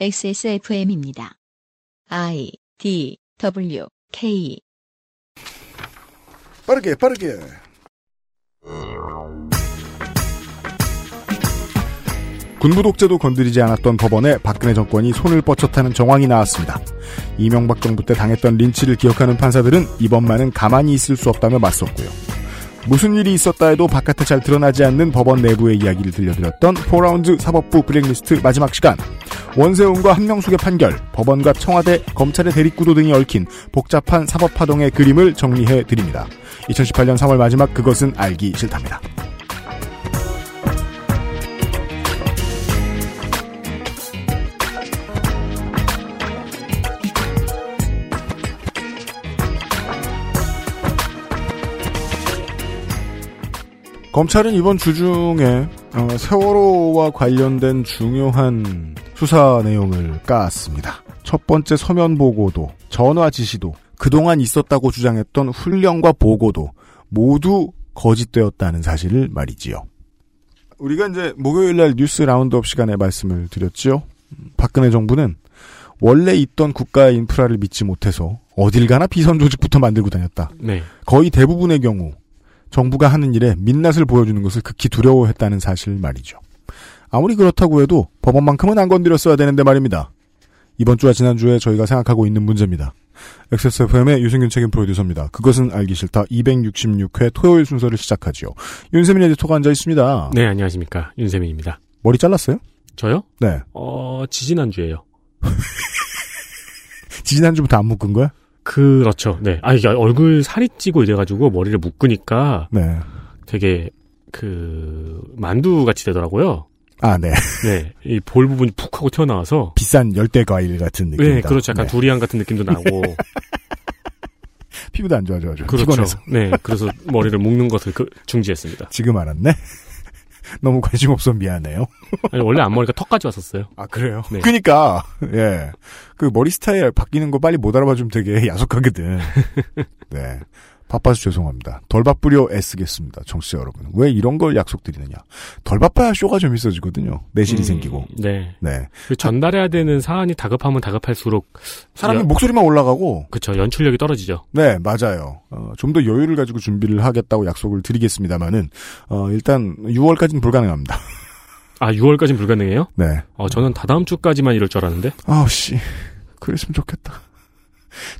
XSFM입니다. I D W K 빠르게 빠르게 군부 독재도 건드리지 않았던 법원에 박근혜 정권이 손을 뻗쳤다는 정황이 나왔습니다. 이명박 정부 때 당했던 린치를 기억하는 판사들은 이번만은 가만히 있을 수 없다며 맞섰고요. 무슨 일이 있었다 해도 바깥에 잘 드러나지 않는 법원 내부의 이야기를 들려드렸던 4라운드 사법부 블랙리스트 마지막 시간. 원세훈과 한명숙의 판결, 법원과 청와대, 검찰의 대립구도 등이 얽힌 복잡한 사법파동의 그림을 정리해 드립니다. 2018년 3월 마지막 그것은 알기 싫답니다. 검찰은 이번 주 중에 어, 세월호와 관련된 중요한 수사 내용을 깠습니다. 첫 번째 서면 보고도, 전화 지시도, 그동안 있었다고 주장했던 훈련과 보고도 모두 거짓되었다는 사실을 말이지요. 우리가 이제 목요일 날 뉴스 라운드업 시간에 말씀을 드렸지요. 박근혜 정부는 원래 있던 국가의 인프라를 믿지 못해서 어딜 가나 비선 조직부터 만들고 다녔다. 네. 거의 대부분의 경우 정부가 하는 일에 민낯을 보여주는 것을 극히 두려워했다는 사실 말이죠. 아무리 그렇다고 해도 법원만큼은 안 건드렸어야 되는데 말입니다. 이번 주와 지난주에 저희가 생각하고 있는 문제입니다. XSFM의 유승균 책임 프로듀서입니다. 그것은 알기 싫다 266회 토요일 순서를 시작하지요. 윤세민 에디터가 앉아 있습니다. 네, 안녕하십니까. 윤세민입니다. 머리 잘랐어요? 저요? 네. 어, 지지난주에요. 지난주부터 안 묶은 거야? 그렇죠. 네. 아, 이게 얼굴 살이 찌고 이래가지고 머리를 묶으니까 네. 되게 그 만두 같이 되더라고요. 아, 네. 네. 이 볼 부분이 푹 하고 튀어나와서. 비싼 열대 과일 같은 느낌이다. 네, 그렇죠. 약간 네. 두리안 같은 느낌도 나고. 피부도 안 좋아져가지고. 그렇죠. 피곤해서. 네. 그래서 머리를 묶는 것을 그 중지했습니다. 지금 알았네? 너무 관심 없어 미안해요. 아니, 원래 앞머리가 턱까지 왔었어요. 아, 그래요? 네. 그니까, 예. 그 머리 스타일 바뀌는 거 빨리 못 알아봐 주면 되게 야속하거든. 네. 바빠서 죄송합니다. 덜 바쁘려 애쓰겠습니다. 청취자 여러분. 왜 이런 걸 약속드리느냐. 덜 바빠야 쇼가 재밌어지거든요. 내실이 음, 생기고. 네. 네. 그 전달해야 되는 사안이 다급하면 다급할수록. 사람이 연- 목소리만 올라가고. 그쵸. 연출력이 떨어지죠. 네, 맞아요. 어, 좀 더 여유를 가지고 준비를 하겠다고 약속을 드리겠습니다만은, 어, 일단 6월까지는 불가능합니다. 아, 6월까지는 불가능해요? 네. 어, 저는 다다음 주까지만 이럴 줄 알았는데. 아우, 씨. 그랬으면 좋겠다.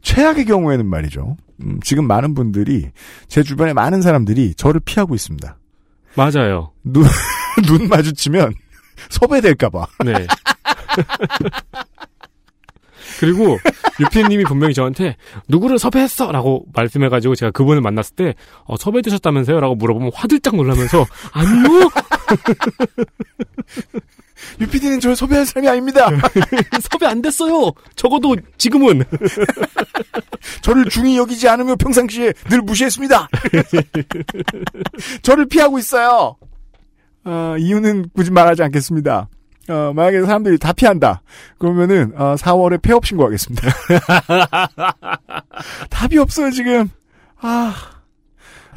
최악의 경우에는 말이죠. 음, 지금 많은 분들이, 제 주변에 많은 사람들이 저를 피하고 있습니다. 맞아요. 눈, 눈 마주치면 섭외될까봐. 네. 그리고 유피님이 분명히 저한테 누구를 섭외했어! 라고 말씀해가지고 제가 그분을 만났을 때 어, 섭외되셨다면서요? 라고 물어보면 화들짝 놀라면서 아니요! 유피디는 저를 섭외할 사람이 아닙니다. 섭외 안 됐어요! 적어도 지금은! 저를 중히 여기지 않으며 평상시에 늘 무시했습니다. 저를 피하고 있어요. 어, 이유는 굳이 말하지 않겠습니다. 어, 만약에 사람들이 다 피한다. 그러면은 어, 4월에 폐업 신고하겠습니다. 답이 없어요 지금. 아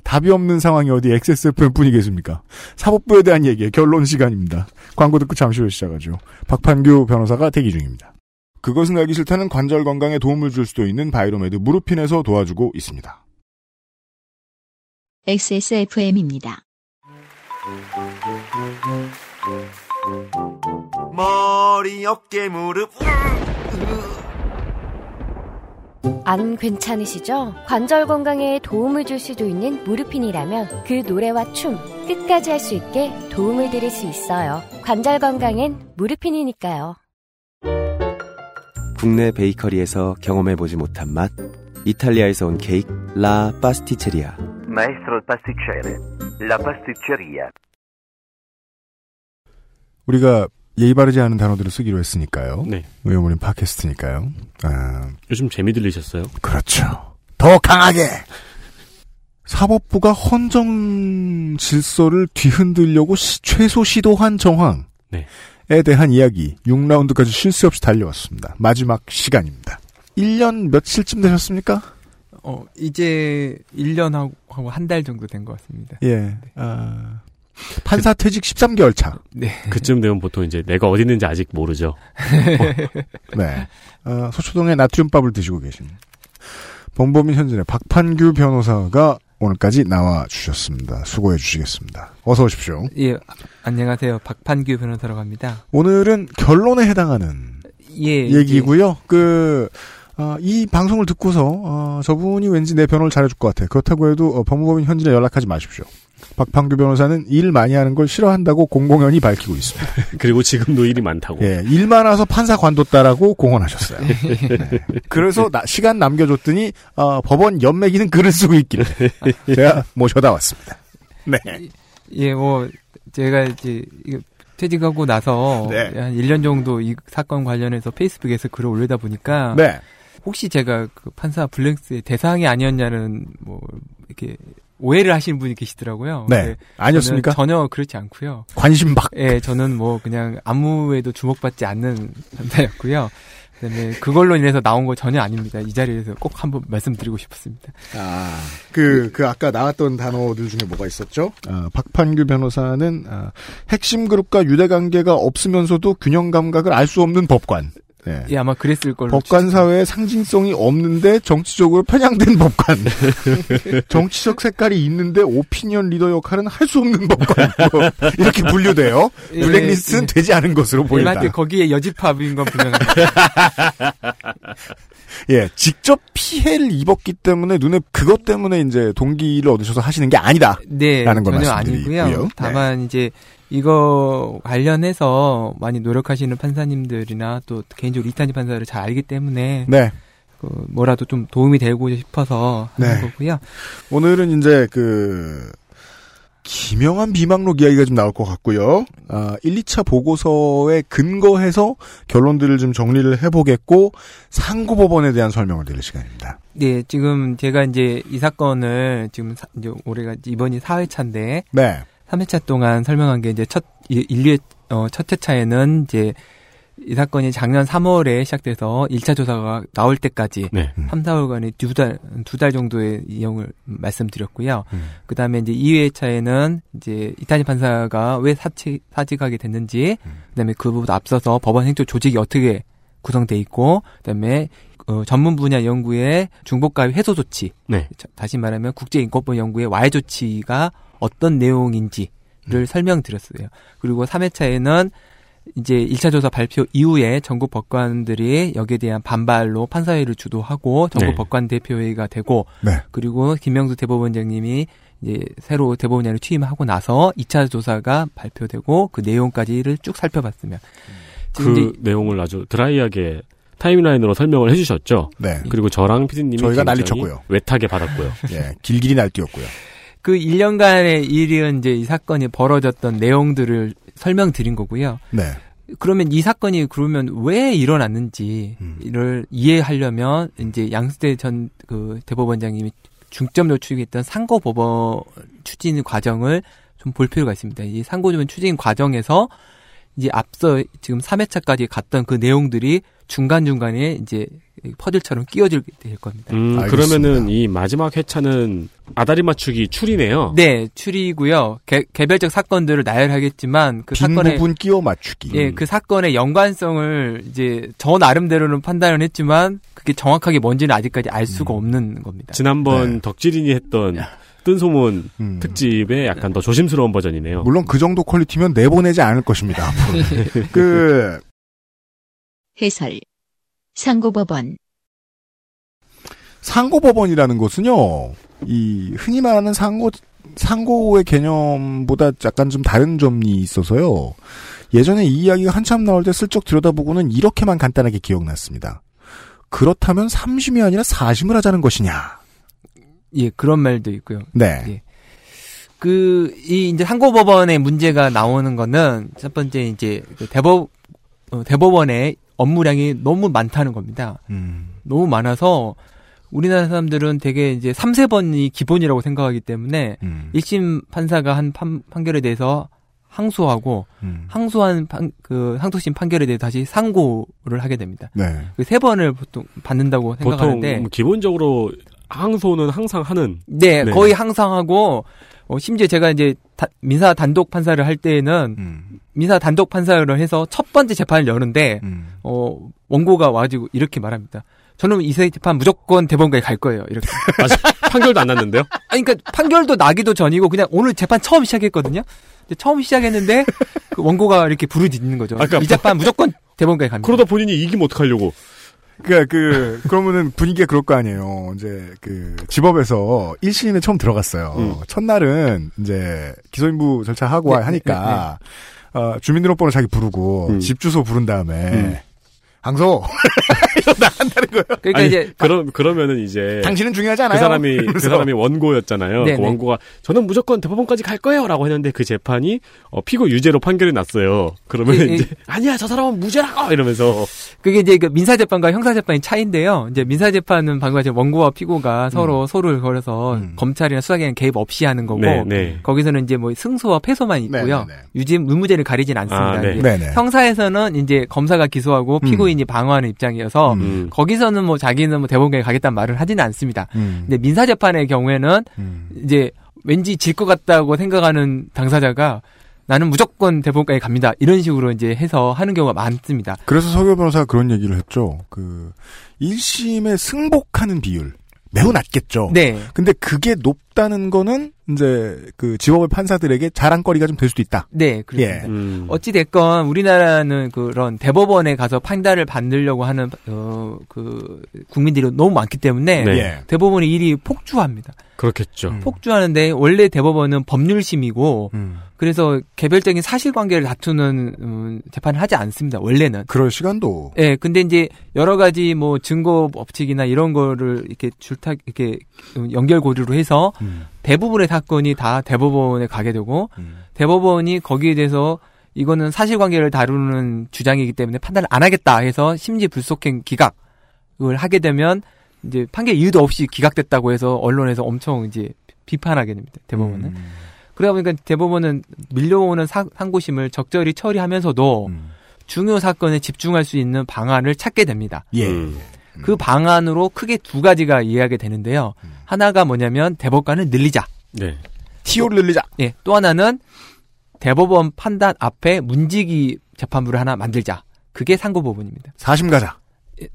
답이 없는 상황이 어디 XSFM 뿐이겠습니까? 사법부에 대한 얘기의 결론 시간입니다. 광고 듣고 잠시 후에 시작하죠. 박판규 변호사가 대기 중입니다. 그것은 알기 싫다는 관절 건강에 도움을 줄 수도 있는 바이로메드 무르핀에서 도와주고 있습니다. XSFM입니다. 머리, 어깨, 무릎. 안 괜찮으시죠? 관절 건강에 도움을 줄 수도 있는 무르핀이라면 그 노래와 춤 끝까지 할 수 있게 도움을 드릴 수 있어요. 관절 건강엔 무르핀이니까요. 국내 베이커리에서 경험해보지 못한 맛 이탈리아에서 온 케이크 라 파스티체리아 Maestro il pasticcere. La pasticceria. 우리가 예의 바르지 않은 단어들을 쓰기로 했으니까요. 네. 의원님 팟캐스트니까요. 아, 요즘 재미 들리셨어요? 그렇죠. 더 강하게! 사법부가 헌정 질서를 뒤흔들려고 시- 최소 시도한 정황에 네. 대한 이야기 6라운드까지 쉴 새 없이 달려왔습니다. 마지막 시간입니다. 1년 며칠쯤 되셨습니까? 어, 이제 1년하고 한 달 정도 된 것 같습니다. 예. 아, 판사 퇴직 13개월 차. 네. 그쯤 되면 보통 이제 내가 어디 있는지 아직 모르죠. 네. 어, 소초동에 나트륨밥을 드시고 계신 범범인 현진의 박판규 변호사가 오늘까지 나와 주셨습니다. 수고해 주시겠습니다. 어서 오십시오. 예, 안녕하세요. 박판규 변호사라고 합니다. 오늘은 결론에 해당하는 예. 얘기고요. 그, 어, 이 방송을 듣고서 어, 저분이 왠지 내 변호를 잘해줄 것 같아. 그렇다고 해도 어, 법무법인 현진에 연락하지 마십시오. 박판규 변호사는 일 많이 하는 걸 싫어한다고 공공연히 밝히고 있습니다. 그리고 지금도 일이 많다고. 예, 일 많아서 판사 관뒀다라고 공언하셨어요. 네. 그래서 나- 시간 남겨줬더니 어, 법원 연맥이는 글을 쓰고 있기를 제가 모셔다 왔습니다. 네. 예, 뭐 제가 이제 퇴직하고 나서 네. 한 1년 정도 이 사건 관련해서 페이스북에서 글을 올리다 보니까 네. 혹시 제가 그 판사 블랙스의 대상이 아니었냐는 뭐 이렇게 오해를 하시는 분이 계시더라고요. 네. 근데 아니었습니까? 전혀 그렇지 않고요. 관심박. 예, 저는 뭐 그냥 아무에도 주목받지 않는 판사였고요. 그다음에 그걸로 인해서 나온 거 전혀 아닙니다. 이 자리에서 꼭 한번 말씀드리고 싶었습니다. 아, 그, 그 아까 나왔던 단어들 중에 뭐가 있었죠? 아, 박판규 변호사는 아, 핵심 그룹과 유대 관계가 없으면서도 균형 감각을 알 수 없는 법관. 네. 예, 아마 그랬을 걸로. 법관 사회에 상징성이 없는데 정치적으로 편향된 법관. 정치적 색깔이 있는데 오피니언 리더 역할은 할 수 없는 법관. 뭐 이렇게 분류돼요. 예, 블랙리스트는 예. 되지 않은 것으로 보인다. 거기에 여집합인 건 분명합니다. 예, 직접 피해를 입었기 때문에 눈에 그것 때문에 이제 동기를 얻으셔서 하시는 게 아니다. 네, 라는 걸 전혀. 아니고요. 네. 다만 이제 이거 관련해서 많이 노력하시는 판사님들이나 또 개인적으로 이탄희 판사를 잘 알기 때문에 네. 그 뭐라도 좀 도움이 되고 싶어서 하는 네. 거고요. 오늘은 이제 그 김영한 비망록 이야기가 좀 나올 것 같고요. 아, 1, 2차 보고서에 근거해서 결론들을 좀 정리를 해보겠고 상고법원에 대한 설명을 드릴 시간입니다. 네, 지금 제가 이제 이 사건을 지금 사- 이제 올해가 이번이 4회차인데 네. 3회차 동안 설명한 게 이제 첫 이- 인류의 어, 첫 회차에는 이제 이 사건이 작년 3월에 시작돼서 1차 조사가 나올 때까지 네. 3, 4월간의 두 달, 두 달 정도의 이용을 말씀드렸고요. 음. 그 다음에 이제 2회차에는 이제 이탄희 판사가 왜 사치, 사직하게 됐는지, 음. 그 다음에 그보다 앞서서 법원 행정 조직이 어떻게 구성돼 있고, 그 다음에 어, 전문 분야 연구의 중복가입 해소 조치, 네. 자, 다시 말하면 국제인권법 연구의 와해 조치가 어떤 내용인지를 음. 설명드렸어요. 그리고 3회차에는 이제 1차 조사 발표 이후에 전국 법관들이 여기에 대한 반발로 판사회를 주도하고 전국 네. 법관 대표회의가 되고 네. 그리고 김명수 대법원장님이 이제 새로 대법원장을 취임하고 나서 2차 조사가 발표되고 그 내용까지를 쭉 살펴봤으면 그 이제 내용을 아주 드라이하게 타임라인으로 설명을 해주셨죠. 네. 그리고 저랑 피디님이 저희가 난리쳤고요. 외타게 받았고요. 예. 길길이 날뛰었고요. 그 1년간의 일은 이제 이 사건이 벌어졌던 내용들을 설명드린 거고요. 네. 그러면 이 사건이 그러면 왜 일어났는지 음. 이해하려면 이제 양수대 전 그 대법원장님이 중점으로 추진했던 상고 법원 추진 과정을 좀 볼 필요가 있습니다. 이 상고 법원 추진 과정에서 이제 앞서 지금 3회차까지 갔던 그 내용들이 중간중간에 이제 퍼즐처럼 끼워지게 될 겁니다. 음. 그러면은 이 마지막 회차는 아다리 맞추기 추리네요. 네, 추리고요. 개, 개별적 사건들을 나열하겠지만 그빈 사건의 부분 끼워 맞추기. 예, 그 사건의 연관성을 이제 저 나름대로는 판단을 했지만 그게 정확하게 뭔지는 아직까지 알 수가 음. 없는 겁니다. 지난번 네. 덕질인이 했던 뜬 소문 음. 특집의 약간 더 조심스러운 버전이네요. 물론 그 정도 퀄리티면 내보내지 않을 것입니다. 그 해설. 상고법원. 상고법원이라는 것은요, 이 흔히 말하는 상고 상고의 개념보다 약간 좀 다른 점이 있어서요. 예전에 이 이야기가 한참 나올 때 슬쩍 들여다보고는 이렇게만 간단하게 기억났습니다. 그렇다면 3심이 아니라 4심을 하자는 것이냐. 예, 그런 말도 있고요. 네. 예. 그, 이, 이제 상고법원의 문제가 나오는 거는, 첫 번째, 이제, 그 대법, 어, 대법원의 업무량이 너무 많다는 겁니다. 음, 너무 많아서, 우리나라 사람들은 되게 이제 3, 4번이 기본이라고 생각하기 때문에, 음, 1심 판사가 한 판, 판결에 대해서 항소하고, 음. 항소한 판, 그, 상소심 판결에 대해 다시 상고를 하게 됩니다. 네. 그 세 번을 보통 받는다고 보통 생각하는데, 뭐 기본적으로 항소는 항상 하는 네, 네. 거의 항상 하고 어, 심지어 제가 이제 다- 민사 단독 판사를 할 때에는 음, 민사 단독 판사를 해서 첫 번째 재판을 여는데 음. 어, 원고가 와가지고 이렇게 말합니다. 저는 이 재판 무조건 대법원까지 갈 거예요. 이렇게. 아직 판결도 안 났는데요? 아니, 그러니까 판결도 나기도 전이고 그냥 오늘 재판 처음 시작했거든요. 처음 시작했는데 그 원고가 이렇게 부르짖는 거죠. 아까 이 재판 무조건 대법원까지 갑니다. 그러다 본인이 이기면 어떡하려고. 그러니까 그 그러면은 분위기가 그럴 거 아니에요. 이제 그 집업에서 1심에 처음 들어갔어요. 음. 첫날은 이제 기소인부 절차 하고 네, 하니까 어, 주민등록번호 자기 부르고 음. 집 주소 부른 다음에 음. 항소 이러다 한다는 거예요. 그러니까 아니, 이제 그러, 그러면은 이제. 당신은 중요하지 않아요. 그 사람이, 그 이러면서. 사람이 원고였잖아요. 네네. 그 원고가, 저는 무조건 대법원까지 갈 거예요! 라고 했는데 그 재판이, 어, 피고 유죄로 판결이 났어요. 그러면 예, 예. 이제, 아니야, 저 사람은 무죄라고! 이러면서. 그게 이제 그 민사 재판과 형사 재판의 차이인데요. 이제 민사 재판은 방금 전에 원고와 피고가 서로 소를 걸어서 음. 검찰이나 수사기관 개입 없이 하는 거고 네, 네. 거기서는 이제 뭐 승소와 패소만 있고요. 네, 네, 네. 유죄 무무죄를 가리진 않습니다. 아, 네. 이제 네네. 형사에서는 이제 검사가 기소하고 음. 피고인이 방어하는 입장이어서 음. 음. 거기서는 뭐 자기는 뭐 대법원에 가겠다는 말을 하지는 않습니다. 음. 근데 민사 재판의 경우에는 음. 이제 왠지 질 것 같다고 생각하는 당사자가 나는 무조건 대법원까지 갑니다. 이런 식으로 이제 해서 하는 경우가 많습니다. 그래서 서교 변호사가 그런 얘기를 했죠. 그 1심에 승복하는 비율 매우 낮겠죠. 네. 근데 그게 높 다는 거는 이제 그 지법의 판사들에게 자랑거리가 좀 될 수도 있다. 네, 그렇습니다. 예. 음. 어찌 됐건 우리나라는 그런 대법원에 가서 판단을 받으려고 하는 어 그 국민들이 너무 많기 때문에 네. 예. 대법원의 일이 폭주합니다. 그렇겠죠. 음. 폭주하는데 원래 대법원은 법률심이고 음. 그래서 개별적인 사실관계를 다투는 음, 재판을 하지 않습니다. 원래는. 그럴 시간도 예, 근데 이제 여러 가지 뭐 증거 법칙이나 이런 거를 이렇게 줄타 이렇게 음, 연결 고리로 해서 음. 대부분의 사건이 다 대법원에 가게 되고 음. 대법원이 거기에 대해서 이거는 사실관계를 다루는 주장이기 때문에 판단을 안 하겠다 해서 심지 불속행 기각을 하게 되면 이제 판결 이유도 없이 기각됐다고 해서 언론에서 엄청 이제 비판하게 됩니다. 대법원은. 음. 그러다 보니까 대법원은 밀려오는 사- 상고심을 적절히 처리하면서도 음. 중요 사건에 집중할 수 있는 방안을 찾게 됩니다. 예. 음. 그 방안으로 크게 두 가지가 이해하게 되는데요. 음. 하나가 뭐냐면 대법관을 늘리자. 네. 티오를 늘리자. 예. 또 하나는 대법원 판단 앞에 문지기 재판부를 하나 만들자. 그게 상고법원입니다. 사심 가자.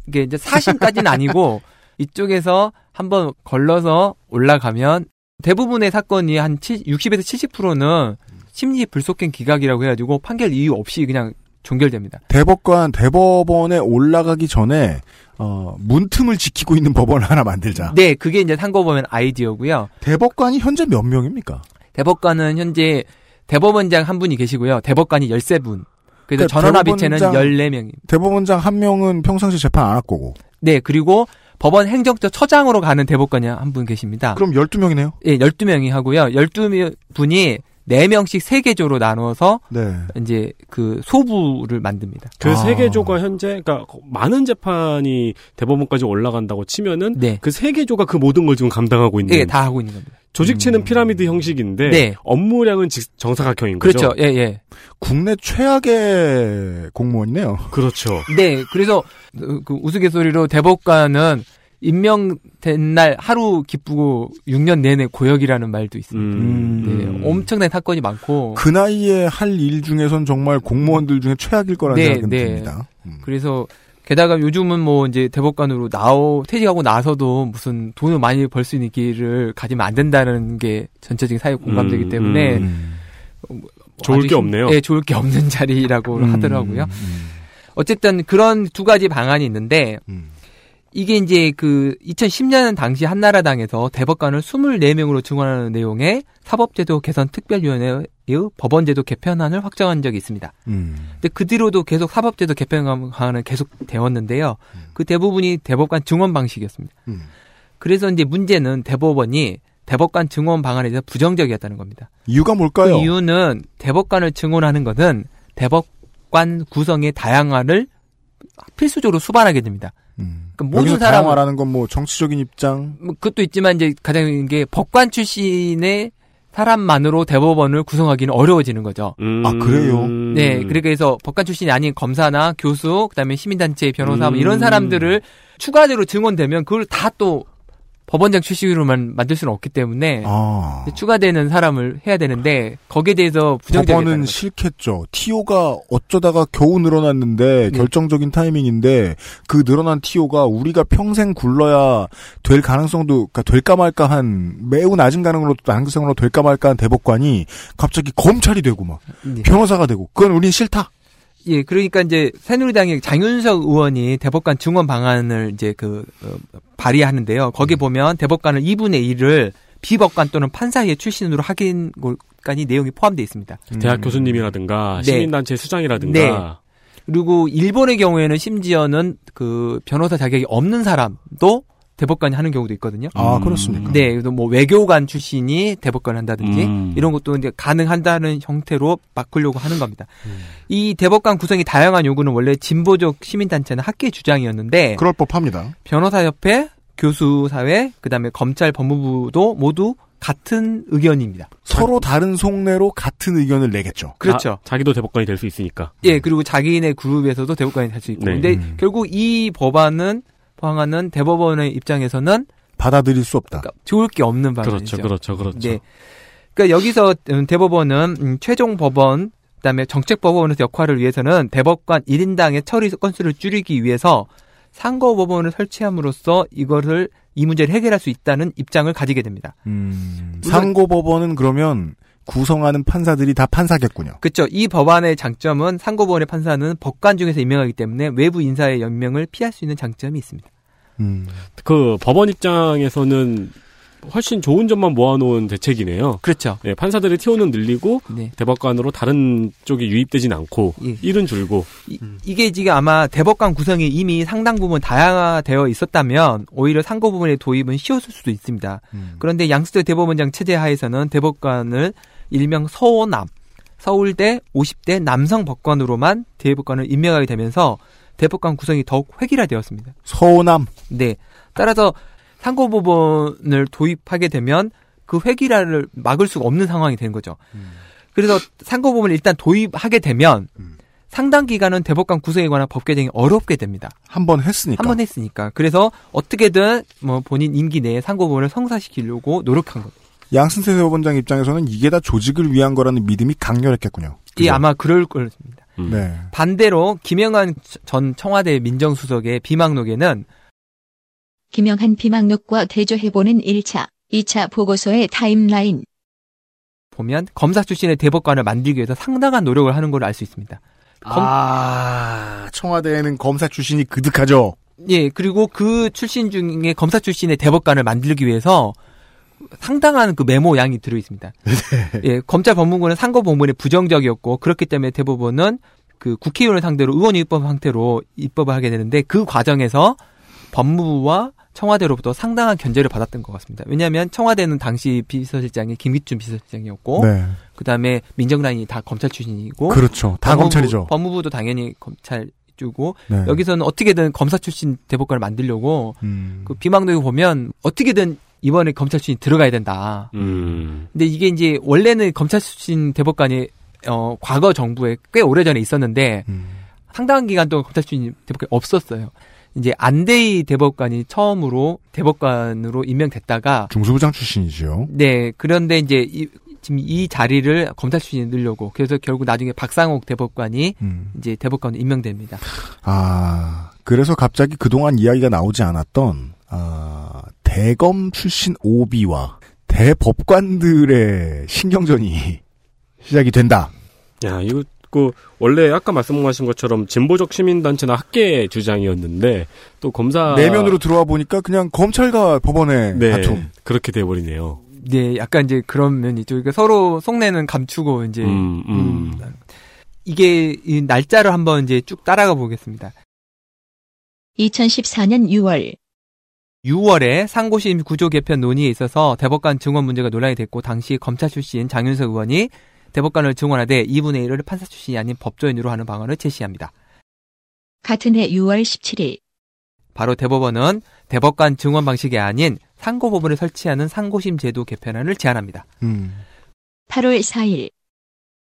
이게 이제 사심까지는 아니고 이쪽에서 한번 걸러서 올라가면 대부분의 사건이 한 60에서 70%는 심리 불속행 기각이라고 해가지고 판결 이유 없이 그냥 종결됩니다. 대법관 대법원에 올라가기 전에 어, 문틈을 지키고 있는 법원을 하나 만들자. 네, 그게 이제 상고법원 아이디어고요. 대법관이 현재 몇 명입니까? 대법관은 현재 대법원장 한 분이 계시고요. 대법관이 13분. 그래서 그러니까 전원합의체는 대법원장- 14명입니다. 대법원장 한 명은 평상시 재판 안 할 거고. 네, 그리고 법원 행정처 처장으로 가는 대법관이 한 분 계십니다. 그럼 12명이네요. 예, 12명이 하고요. 12분이 4명씩 세 개조로 나누어서 네. 이제 그 소부를 만듭니다. 그 아. 세계조가 현재, 그러니까 많은 재판이 대법원까지 올라간다고 치면은 네. 그 세계조가 그 모든 걸 지금 감당하고 있는 예, 다 하고 있는 겁니다. 조직체는 음. 피라미드 형식인데 네. 업무량은 직- 정사각형인 거죠. 그렇죠. 예, 예. 국내 최악의 공무원이네요. 그렇죠. 네, 그래서 그- 그 우스갯소리로 대법관은 임명된 날 하루 기쁘고 6년 내내 고역이라는 말도 있습니다. 음. 네, 엄청난 사건이 많고 그 나이에 할 일 중에선 정말 공무원들 중에 최악일 거라는 네, 생각이 네. 듭니다. 음. 그래서 게다가 요즘은 뭐 이제 대법관으로 나오 퇴직하고 나서도 무슨 돈을 많이 벌 수 있는 길을 가지면 안 된다는 게 전체적인 사회 공감되기 음, 때문에 음. 좋을 아주 게 힘- 없네요. 네, 좋을 게 없는 자리라고 음. 하더라고요. 음. 어쨌든 그런 두 가지 방안이 있는데 음. 이게 이제 그 2010년 당시 한나라당에서 대법관을 24명으로 증원하는 내용의 사법제도 개선 특별위원회의 법원제도 개편안을 확정한 적이 있습니다. 음. 근데 그 뒤로도 계속 사법제도 개편안은 계속 되었는데요. 그 대부분이 대법관 증원 방식이었습니다. 음. 그래서 이제 문제는 대법원이 대법관 증원 방안에 대해서 부정적이었다는 겁니다. 이유가 뭘까요? 그 이유는 대법관을 증원하는 것은 대법관 구성의 다양화를 필수적으로 수반하게 됩니다. 음. 그러니까 모든 여기서 사람은- 다양화라는 건 뭐 정치적인 입장, 뭐 그것도 있지만 이제 가장 중요한 게 법관 출신의 사람만으로 대법원을 구성하기는 어려워지는 거죠. 음. 아, 그래요? 네, 그러니까 그래서 법관 출신이 아닌 검사나 교수, 그다음에 시민단체 변호사 뭐 이런 음. 사람들을 추가적으로 증원되면 그걸 다 또 법원장 출신으로만 만들 수는 없기 때문에 아. 추가되는 사람을 해야 되는데 거기에 대해서 부정적이다는 법원은. 싫겠죠. TO가 어쩌다가 겨우 늘어났는데 네. 결정적인 타이밍인데 그 늘어난 TO가 우리가 평생 굴러야 될 가능성도 그러니까 될까 말까 한 매우 낮은 가능으로 가능성으로 될까 말까 한 대법관이 갑자기 검찰이 되고 막 네. 변호사가 되고 그건 우린 싫다. 예, 그러니까 이제 새누리당의 장윤석 의원이 대법관 증원 방안을 이제 그 어, 발의하는데요. 거기 보면 대법관을 2분의 1을 비법관 또는 판사의 출신으로 확인 까지 내용이 포함되어 있습니다. 대학 음. 교수님이라든가 네. 시민단체 수장이라든가 그리고 일본의 경우에는 심지어는 그 변호사 자격이 없는 사람도 대법관이 하는 경우도 있거든요. 아 음. 그렇습니까? 네, 뭐 외교관 출신이 대법관 한다든지 음. 이런 것도 이제 가능한다는 형태로 바꾸려고 하는 겁니다. 음. 이 대법관 구성이 다양한 요구는 원래 진보적 시민단체는 학계 주장이었는데 그럴 법합니다. 변호사협회, 교수사회, 그다음에 검찰 법무부도 모두 같은 의견입니다. 서로 다른 속내로 같은 의견을 내겠죠. 그렇죠. 자, 기도 대법관이 될 수 있으니까. 예, 그리고 자기네 그룹에서도 대법관이 될 수 있고. 네. 근데 음. 결국 이 법안은 방안은 대법원의 입장에서는 받아들일 수 없다. 그러니까 좋을 게 없는 방안이죠. 그렇죠, 그렇죠, 그렇죠. 네. 그러니까 여기서 음, 대법원은 음, 최종 법원 그다음에 정책 법원의 역할을 위해서는 대법관 1인당의 처리 건수를 줄이기 위해서 상고 법원을 설치함으로써 이거를 이 문제를 해결할 수 있다는 입장을 가지게 됩니다. 음, 상고법원은 그러면 구성하는 판사들이 다 판사겠군요. 그렇죠. 이 법안의 장점은 상고법원의 판사는 법관 중에서 임명하기 때문에 외부 인사의 연명을 피할 수 있는 장점이 있습니다. 음. 그 법원 입장에서는 훨씬 좋은 점만 모아놓은 대책이네요. 그렇죠. 예, 판사들의 티오는 늘리고 네. 대법관으로 다른 쪽이 유입되진 않고 예. 일은 줄고 이, 게 지금 아마 대법관 구성이 이미 상당 부분 다양화되어 있었다면 오히려 상고 부분의 도입은 쉬웠을 수도 있습니다. 음. 그런데 양수대 대법원장 체제 하에서는 대법관을 일명 서남, 서울대 50대 남성 법관으로만 대법관을 임명하게 되면서 대법관 구성이 더욱 획일화되었습니다. 서남. 네. 따라서 상고법원을 도입하게 되면 그 획일화를 막을 수가 없는 상황이 되는 거죠. 그래서 상고법원을 일단 도입하게 되면 음. 상당 기간은 대법관 구성에 관한 법 개정이 어렵게 됩니다. 한 번 했으니까. 한 번 했으니까. 그래서 어떻게든 뭐 본인 임기 내에 상고법원을 성사시키려고 노력한 겁니다. 양승태 대법원장 입장에서는 이게 다 조직을 위한 거라는 믿음이 강렬했겠군요. 이 아마 그럴 것입니다. 음. 네. 반대로 김영환 전 청와대 민정수석의 비망록에는 김영한 비망록과 대조해보는 1차, 2차 보고서의 타임라인. 보면 검사 출신의 대법관을 만들기 위해서 상당한 노력을 하는 걸 알 수 있습니다. 검- 아, 청와대에는 검사 출신이 그득하죠. 예, 그리고 그 출신 중에 검사 출신의 대법관을 만들기 위해서 상당한 그 메모 양이 들어 있습니다. 예, 검찰 법무부는 상고 법문에 부정적이었고 그렇기 때문에 대법원은 그 국회의원을 상대로 의원 입법 상태로 입법을 하게 되는데 그 과정에서 법무부와 청와대로부터 상당한 견제를 받았던 것 같습니다. 왜냐하면 청와대는 당시 비서실장이 김기춘 비서실장이었고 네. 그 다음에 민정라인이 다 검찰 출신이고 그렇죠. 다 법무부- 검찰이죠. 법무부도 당연히 검찰 주고 네. 여기서는 어떻게든 검사 출신 대법관을 만들려고 음. 그 비망록에 보면 어떻게든 이번에 검찰 출신이 들어가야 된다. 음. 근데 이게 이제 원래는 검찰 출신 대법관이 어 과거 정부에 꽤 오래 전에 있었는데 음. 상당한 기간 동안 검찰 출신 대법관이 없었어요. 이제 안대희 대법관이 처음으로 대법관으로 임명됐다가 중수부장 출신이죠. 네 그런데 이제 이, 지금 이 자리를 검찰 출신이 넣으려고 그래서 결국 나중에 박상옥 대법관이 음. 이제 대법관으로 임명됩니다. 아, 그래서 갑자기 그동안 이야기가 나오지 않았던, 아, 대검 출신 오비와 대법관들의 신경전이 시작이 된다. 야, 이거, 그, 원래 아까 말씀하신 것처럼 진보적 시민단체나 학계 주장이었는데, 또 검사. 내면으로 들어와 보니까 그냥 검찰과 법원의 네. 다툼. 그렇게 돼버리네요. 네, 약간 이제 그런 면이 있죠. 그러니까 서로 속내는 감추고 이제 음, 음. 음, 이게 이 날짜를 한번 이제 쭉 따라가 보겠습니다. 2014년 6월, 6월에 상고심 구조 개편 논의에 있어서 대법관 증원 문제가 논란이 됐고 당시 검찰 출신 장윤석 의원이 대법관을 증원하되 2분의 1을 판사 출신이 아닌 법조인으로 하는 방안을 제시합니다. 같은 해 6월 17일, 바로 대법원은 대법관 증원 방식이 아닌 상고법원을 설치하는 상고심 제도 개편안을 제안합니다. 음. 8월 4일,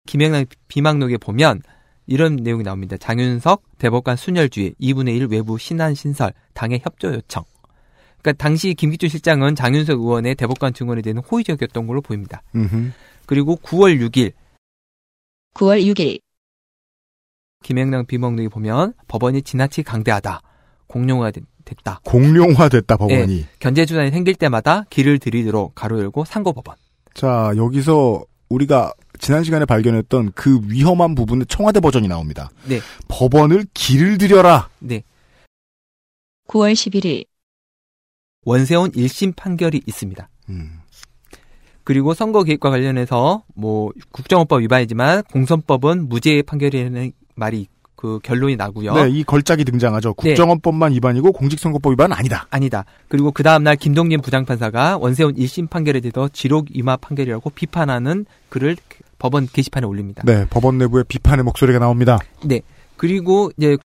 김영란 비망록에 보면 이런 내용이 나옵니다. 장윤석 대법관 순혈주의 2분의 1 외부 신안 신설 당의 협조 요청. 그러니까 당시 김기춘 실장은 장윤석 의원의 대법관 증언에 대한 호의적이었던 걸로 보입니다. 음흠. 그리고 9월 6일 9월 6일 김영남 비먹능이 보면 법원이 지나치게 강대하다. 공룡화 되- 됐다. 공룡화됐다 법원이. 견제 주단이 생길 때마다 길을 들이도록 가로 열고 상고 법원. 자 여기서 우리가 지난 시간에 발견했던 그 위험한 부분의 청와대 버전이 나옵니다. 네. 법원을 길을 들여라. 네. 9월 11일 원세훈 1심 판결이 있습니다. 음. 그리고 선거 개입과 관련해서 뭐 국정원법 위반이지만 공선법은 무죄 판결이라는 말이 그 결론이 나고요. 네, 이 걸작이 등장하죠. 네. 국정원법만 위반이고 공직선거법 위반은 아니다. 아니다. 그리고 그 다음 날 김동진 부장판사가 원세훈 1심 판결에 대해서 지록 위마 판결이라고 비판하는 글을 법원 게시판에 올립니다. 네, 법원 내부에 비판의 목소리가 나옵니다. 네. 그리고 이제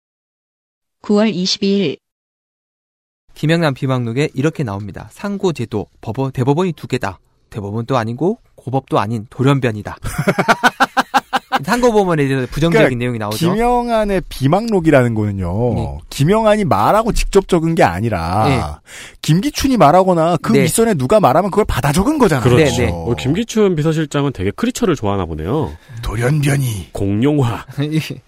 9월 22일 김영남 비망록에 이렇게 나옵니다. 상고제도 법원 대법원이 두 개다. 대법원도 아니고 고법도 아닌 돌연변이다. 상고법원에 대해서 부정적인 그러니까 내용이 나오죠. 김영안의 비망록이라는 거는요. 네. 김영안이 말하고 직접 적은 게 아니라 네. 김기춘이 말하거나 그 네. 윗선에 누가 말하면 그걸 받아 적은 거잖아요. 그렇죠. 네, 네. 어, 김기춘 비서실장은 되게 크리처를 좋아하나 보네요. 돌연변이. 공룡화.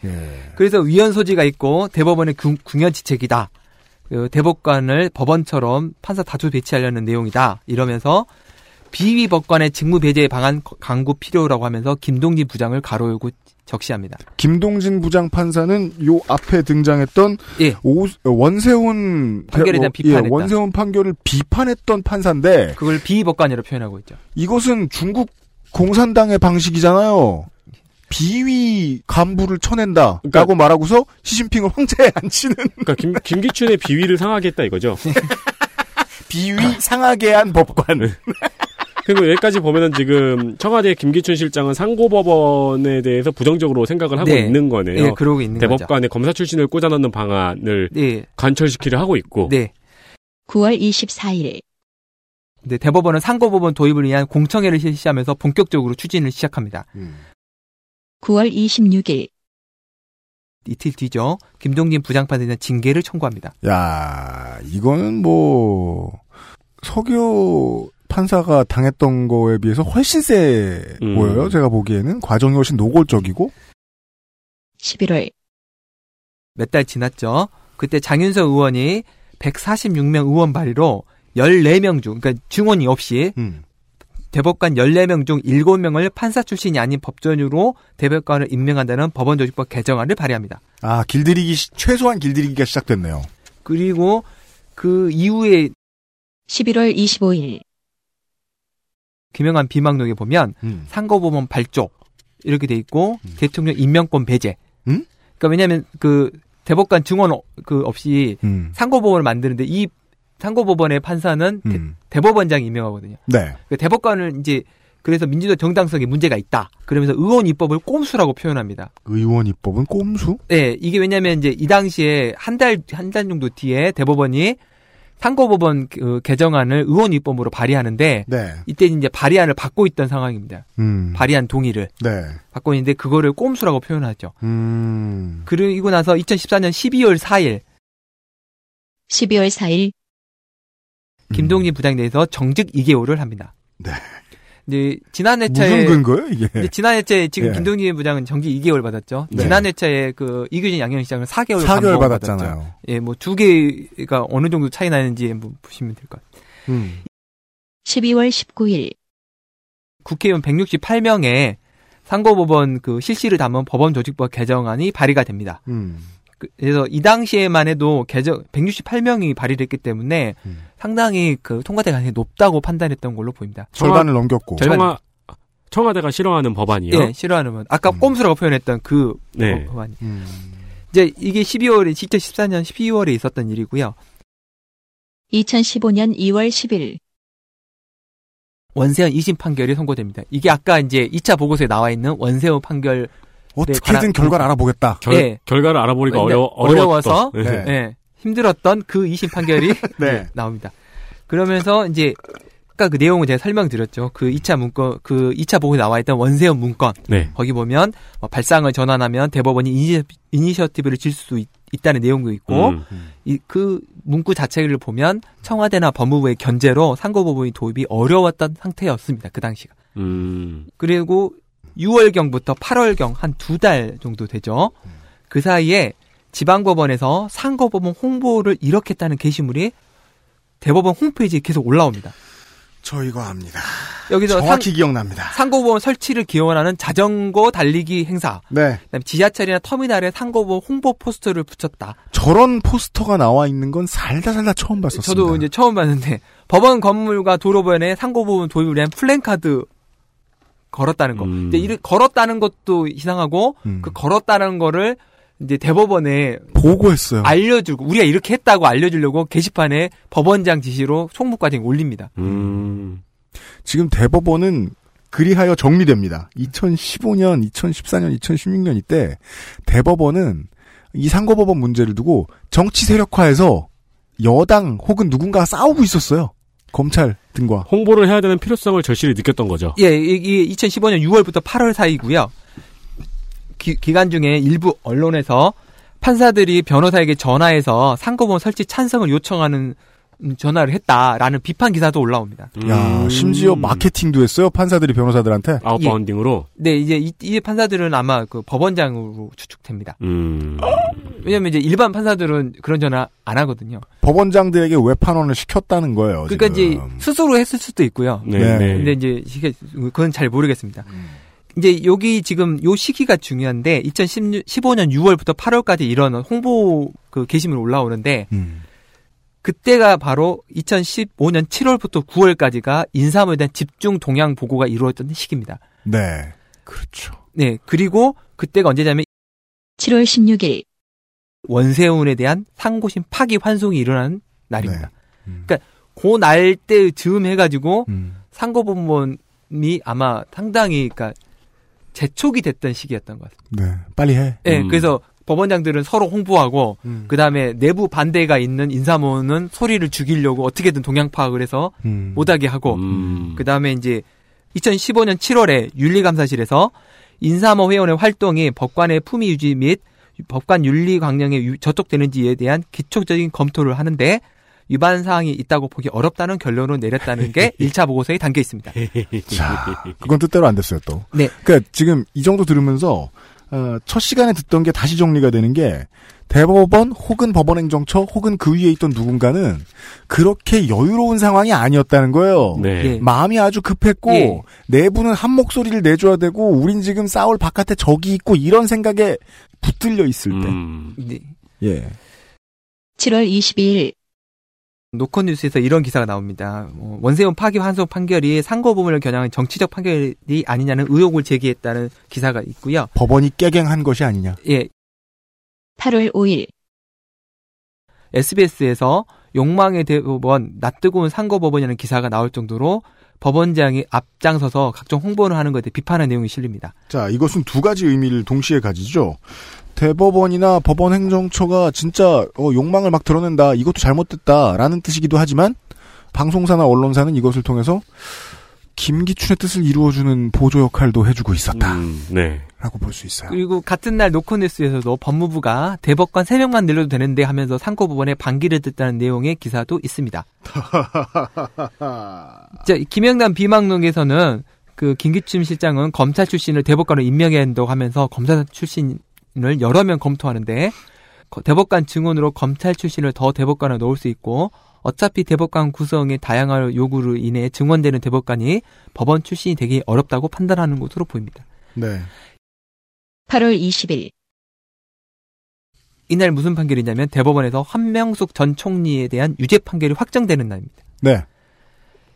예. 그래서 위헌 소지가 있고 대법원의 궁- 궁여지책이다. 그 대법관을 법원처럼 판사 다수 배치하려는 내용이다. 이러면서 비위 법관의 직무 배제 방안 강구 필요라고 하면서 김동진 부장을 가로열고 적시합니다. 김동진 부장 판사는 요 앞에 등장했던 예. 오- 원세훈 판결에 대한 어, 비판했다. 예, 원세훈 판결을 비판했던 판사인데 그걸 비위 법관이라고 표현하고 있죠. 이것은 중국 공산당의 방식이잖아요. 비위 간부를 쳐낸다라고 그러니까- 말하고서 시진핑을 황제에 앉히는 그러니까 김, 김기춘의 비위를 상하게 했다 이거죠. 비위 상하게 한 법관. 그리고 여기까지 보면은 지금 청와대 김기춘 실장은 상고법원에 대해서 부정적으로 생각을 하고 네. 있는 거네요. 예, 그러고 있는 거죠. 대법관에 검사 출신을 꽂아넣는 방안을 네. 관철시키려 하고 있고. 네. 9월 24일 네, 대법원은 상고법원 도입을 위한 공청회를 실시하면서 본격적으로 추진을 시작합니다. 9월 26일 이틀 뒤죠. 김동진 부장판사에 대한 징계를 청구합니다. 야, 이거는 뭐 서교 판사가 당했던 거에 비해서 훨씬 세 음. 보여요. 제가 보기에는 과정이 훨씬 노골적이고 11월 몇 달 지났죠. 그때 장윤석 의원이 146명 의원 발의로 14명 중, 그러니까 증언이 없이 음. 대법관 14명 중 7명을 판사 출신이 아닌 법전으로 대법관을 임명한다는 법원조직법 개정안을 발의합니다. 아 길들이기 시- 최소한 길들이기가 시작됐네요. 그리고 그 이후에 11월 25일 김영한 비망록에 보면 음. 상고법원 발족 이렇게 돼 있고 대통령 임명권 배제. 음? 그러니까 왜냐하면 그 대법관 증언 어- 그 없이 음. 상고법원을 만드는데 이 상고법원의 판사는 음. 대, 법원장이 임명하거든요. 네. 그 대법관을 이제 그래서 민주당 정당성에 문제가 있다. 그러면서 의원 입법을 꼼수라고 표현합니다. 의원 입법은 꼼수? 네, 이게 왜냐면 이제 이 당시에 한 달, 한 달 정도 뒤에 대법원이 상고법원 그 개정안을 의원 입법으로 발의하는데 네. 이때 이제 발의안을 받고 있던 상황입니다. 음. 발의안 동의를 네. 받고 있는데 그거를 꼼수라고 표현하죠. 음. 그리고 나서 2014년 12월 4일 12월 4일 김동진 부장에 대해서 정직 2개월을 합니다. 네. 이제 지난 무슨 회차에 근거예요, 이게? 이제 지난 회차에 지금 예. 김동진 부장은 정직 2개월 받았죠. 네. 지난 회차에 그 이규진 양현시장은 4개월 4개월 감봉 받았잖아요. 예, 뭐 두 개가 어느 정도 차이 나는지 한번 보시면 될 것 같아요. 음. 12월 19일 국회의원 168명의 상고법원 그 실시를 담은 법원 조직법 개정안이 발의가 됩니다. 음. 그- 그래서 이 당시에만 해도 개정 168명이 발의됐기 때문에 음. 상당히 그 통과될 가능성이 높다고 판단했던 걸로 보입니다. 절반을 넘겼고. 절반- 청와, 청와대가 싫어하는 법안이요. 예, 싫어하는 건 아까 음. 꼼수라고 표현했던 그 네. 법안이. 음. 이제 이게 12월에 2014년 12월에 있었던 일이고요. 2015년 2월 10일 원세훈 2심 판결이 선고됩니다. 이게 아까 이제 2차 보고서에 나와 있는 원세훈 판결 어떻게든 관한- 결과를 알아보겠다. 결, 예. 결과를 알아보기가 근데 어려워, 어려워서. 네. 예, 힘들었던 그 2심 판결이 네. 나옵니다. 그러면서 이제 아까 그 내용을 제가 설명드렸죠. 그 2차 문건, 그 2차 보고에 나와 있던 원세훈 문건. 네. 거기 보면 뭐 발상을 전환하면 대법원이 이니셔, 이니셔티브를 질 수 있다는 내용도 있고 음. 이, 그 문구 자체를 보면 청와대나 법무부의 견제로 상고법원이 도입이 어려웠던 상태였습니다. 그 당시가. 음. 그리고 6월경부터 8월경 한 두 달 정도 되죠. 그 사이에 지방법원에서 상고법원 홍보를 이렇게 했다는 게시물이 대법원 홈페이지에 계속 올라옵니다. 저 이거 압니다. 여기서 상, 정확히 기억납니다. 상고법원 설치를 기원하는 자전거 달리기 행사, 네. 그다음에 지하철이나 터미널에 상고법원 홍보 포스터를 붙였다. 저런 포스터가 나와 있는 건 살다 살다 처음 봤었습니다. 저도 이제 처음 봤는데 법원 건물과 도로변에 상고법원 도입을 위한 플랜카드 걸었다는 거. 음. 근데 이를 걸었다는 것도 이상하고 음. 그 걸었다는 거를 이제 대법원에 보고했어요. 알려주고 우리가 이렇게 했다고 알려주려고 게시판에 법원장 지시로 총무과정에 올립니다. 음. 지금 대법원은 그리하여 정리됩니다. 2015년, 2014년, 2016년 이때 대법원은 이 상고법원 문제를 두고 정치 세력화해서 여당 혹은 누군가가 싸우고 있었어요. 검찰 등과. 홍보를 해야 되는 필요성을 절실히 느꼈던 거죠. 예, 이게 2015년 6월부터 8월 사이고요. 기, 기간 중에 일부 언론에서 판사들이 변호사에게 전화해서 상고법원 설치 찬성을 요청하는 음, 전화를 했다라는 비판 기사도 올라옵니다. 야, 음. 심지어 마케팅도 했어요. 판사들이 변호사들한테. 아웃바운딩으로. 네, 이제 이, 이 판사들은 아마 그 법원장으로 추측됩니다. 음. 왜냐면 이제 일반 판사들은 그런 전화 안 하거든요. 법원장들에게 외판원을 시켰다는 거예요. 그러니까 이제 지금. 스스로 했을 수도 있고요. 네. 네. 네. 근데 이제 이게 그건 잘 모르겠습니다. 이제 여기 지금 요 시기가 중요한데 2015년 6월부터 8월까지 이런 홍보 그 게시물 올라오는데 음. 그때가 바로 2015년 7월부터 9월까지가 인사모에 대한 집중 동향 보고가 이루어졌던 시기입니다. 네. 그렇죠. 네, 그리고 그때가 언제냐면 7월 16일, 원세훈에 대한 상고심 파기 환송이 일어난 날입니다. 음. 그러니까 그 날 때 즈음 해가지고 음. 상고법원이 아마 상당히 그러니까 재촉이 됐던 시기였던 것 같습니다. 네. 빨리 해. 네, 음. 그래서 법원장들은 서로 홍보하고 음. 그 다음에 내부 반대가 있는 인사모는 소리를 죽이려고 어떻게든 동향 파악을 해서 음. 못하게 하고 음. 그 다음에 이제 2015년 7월에 윤리감사실에서 인사모 회원의 활동이 법관의 품위 유지 및 법관 윤리 강령에 유- 저촉되는지에 대한 기초적인 검토를 하는데 위반 사항이 있다고 보기 어렵다는 결론을 내렸다는 게 1차 보고서에 담겨 있습니다. 자, 그건 뜻대로 안 됐어요, 또. 네. 그러니까 지금 이 정도 들으면서 어, 첫 시간에 듣던 게 다시 정리가 되는 게 대법원 혹은 법원행정처 혹은 그 위에 있던 누군가는 그렇게 여유로운 상황이 아니었다는 거예요. 네. 예. 마음이 아주 급했고 예. 내부는 한 목소리를 내줘야 되고 우린 지금 싸울 바깥에 적이 있고 이런 생각에 붙들려 있을 때. 음. 네. 예. 7월 22일, 노컷뉴스에서 이런 기사가 나옵니다. 어, 원세훈 파기 환송 판결이 상고부문을 겨냥한 정치적 판결이 아니냐는 의혹을 제기했다는 기사가 있고요. 법원이 깨갱한 것이 아니냐. 예, 8월 5일, SBS에서 욕망의 대법원 낯뜨거운 상고법원이라는 기사가 나올 정도로 법원장이 앞장서서 각종 홍보를 하는 것에 대해 비판한 내용이 실립니다. 자, 이것은 두 가지 의미를 동시에 가지죠. 대법원이나 법원 행정처가 진짜 어, 욕망을 막 드러낸다. 이것도 잘못됐다라는 뜻이기도 하지만 방송사나 언론사는 이것을 통해서 김기춘의 뜻을 이루어주는 보조 역할도 해주고 있었다 라고. 볼 수 있어요. 그리고 같은 날 노컷뉴스에서도 법무부가 대법관 3명만 늘려도 되는데 하면서 상고법원에 반기를 듣다는 내용의 기사도 있습니다. 자, 이 김영남 비망록에서는 그 김기춘 실장은 검찰 출신을 대법관으로 임명해야 한다고 하면서 검사 출신을 여러 명 검토하는데 거- 대법관 증언으로 검찰 출신을 더 대법관으로 넣을 수 있고 어차피 대법관 구성의 다양한 요구로 인해 증원되는 대법관이 법원 출신이 되기 어렵다고 판단하는 것으로 보입니다. 네. 8월 20일, 이날 무슨 판결이냐면 대법원에서 한명숙 전 총리에 대한 유죄 판결이 확정되는 날입니다. 네.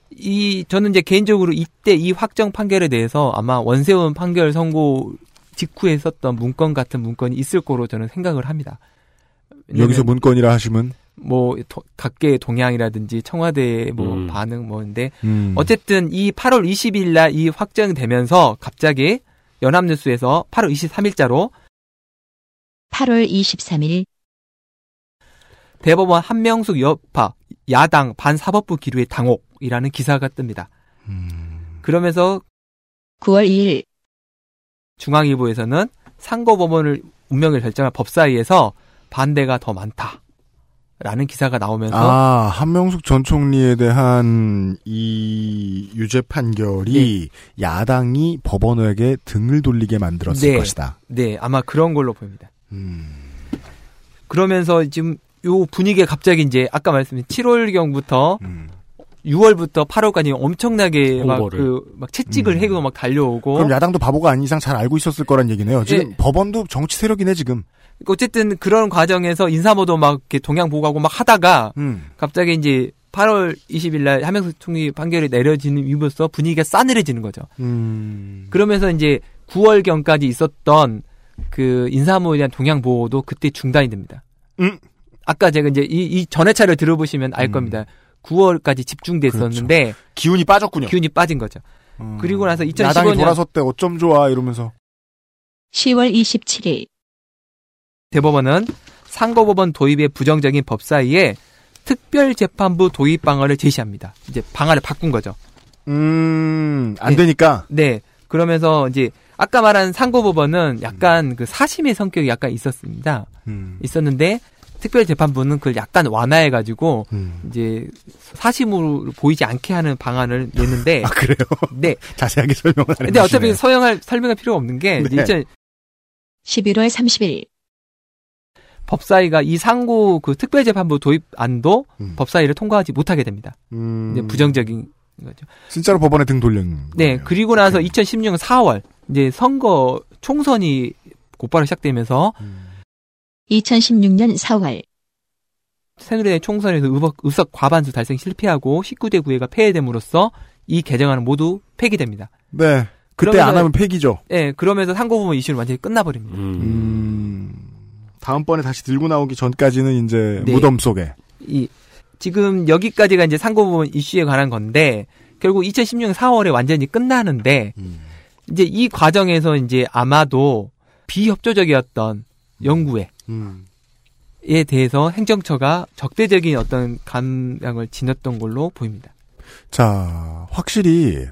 이 저는 이제 개인적으로 이때 이 확정 판결에 대해서 아마 원세훈 판결 선고 직후에 썼던 문건 같은 문건이 있을 거로 저는 생각을 합니다. 여기서 문건이라 하시면 뭐 도- 각계의 동향이라든지 청와대의 뭐 음. 반응 뭐인데 음. 어쨌든 이 8월 20일 날 이 확정되면서 갑자기 연합뉴스에서 8월 23일자로 8월 23일, 대법원 한명숙 여파 야당 반사법부 기류의 당혹이라는 기사가 뜹니다. 음. 그러면서 9월 2일, 중앙일보에서는 상고법원을 운명을 결정할 법사위에서 반대가 더 많다. 라는 기사가 나오면서 아, 한명숙 전 총리에 대한 이 유죄 판결이 야당이 법원에게 등을 돌리게 만들었을 네. 것이다. 네 아마 그런 걸로 보입니다. 음, 그러면서 지금 요 분위기가 갑자기 이제 아까 말씀드린 7월 경부터 음. 6월부터 8월까지 엄청나게 막 홍보를. 그막 채찍을 음. 해고 막 달려오고 그럼 야당도 바보가 아닌 이상 잘 알고 있었을 거란 얘기네요. 지금 예. 법원도 정치 세력이네 지금. 어쨌든 그런 과정에서 인사모도 막 이렇게 동양 보고하고 막 하다가 음. 갑자기 이제 8월 20일 날 한명숙 총리 판결이 내려지는 이후로서 분위기가 싸늘해지는 거죠. 음. 그러면서 이제 9월 경까지 있었던 그 인사모에 대한 동양 보호도 그때 중단이 됩니다. 음. 아까 제가 이제 이, 이 전회차를 들어보시면 알 음. 겁니다. 9월까지 집중됐었는데 기운이 빠졌군요. 기운이 빠진 거죠. 음. 그리고 나서 2015 야당이 년- 돌아섰대 어쩜 좋아 이러면서 10월 27일 대법원은 상고법원 도입의 부정적인 법 사이에 특별재판부 도입 방안을 제시합니다. 이제 방안을 바꾼 거죠. 음, 안 네. 되니까 네. 그러면서 이제 아까 말한 상고법원은 약간 그 사심의 성격이 약간 있었습니다. 음. 있었는데 특별재판부는 그걸 약간 완화해가지고 음. 이제 사심으로 보이지 않게 하는 방안을 냈는데 아 그래요? 네. 자세하게 설명을 안 근데 어차피. 서영할 설명할 필요가 없는 게 이제 네. 2000 11월 30일 법사위가 이 상고 그 특별재판부 도입 안도 음. 법사위를 통과하지 못하게 됩니다. 음. 이제 부정적인 거죠. 진짜로 법원에 등 돌린 네, 거네요. 그리고 나서 오케이. 2016년 4월 이제 선거 총선이 곧바로 시작되면서 음. 2016년 4월 새누리당 총선에서 의석, 의석 과반수 달성 실패하고 19대 9회가 폐해됨으로써 이 개정안은 모두 폐기됩니다. 네. 그때 그러면서- 안 하면 폐기죠. 예, 그러면서 상고부문 이슈는 완전히 끝나버립니다. 음. 음. 다음번에 다시 들고 나오기 전까지는 이제 네. 무덤 속에. 이 지금 여기까지가 이제 상고부문 이슈에 관한 건데 결국 2016년 4월에 완전히 끝나는데 이제 이 과정에서 이제 아마도 비협조적이었던 연구에 음. 에 대해서 행정처가 적대적인 어떤 감량을 지녔던 걸로 보입니다. 자, 확실히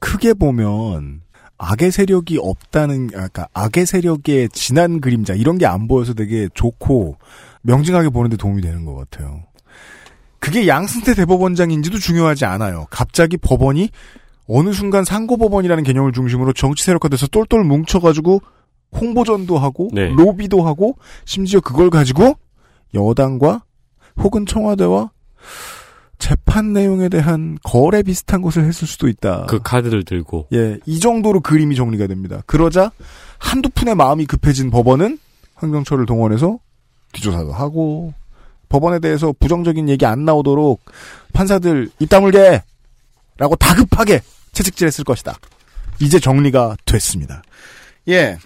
크게 보면 악의 세력이 없다는 아, 그러니까 악의 세력의 진한 그림자 이런 게 안 보여서 되게 좋고 명징하게 보는데 도움이 되는 것 같아요. 그게 양승태 대법원장인지도 중요하지 않아요. 갑자기 법원이 어느 순간 상고법원이라는 개념을 중심으로 정치 세력화돼서 똘똘 뭉쳐가지고 홍보전도 하고 네. 로비도 하고 심지어 그걸 가지고 여당과 혹은 청와대와 재판 내용에 대한 거래 비슷한 것을 했을 수도 있다. 그 카드를 들고 예, 이 정도로 그림이 정리가 됩니다. 그러자 한두 푼의 마음이 급해진 법원은 행정처를 동원해서 뒤조사도 하고 법원에 대해서 부정적인 얘기 안 나오도록 판사들 입 다물게 라고 다급하게 채찍질했을 것이다. 이제 정리가 됐습니다. 예.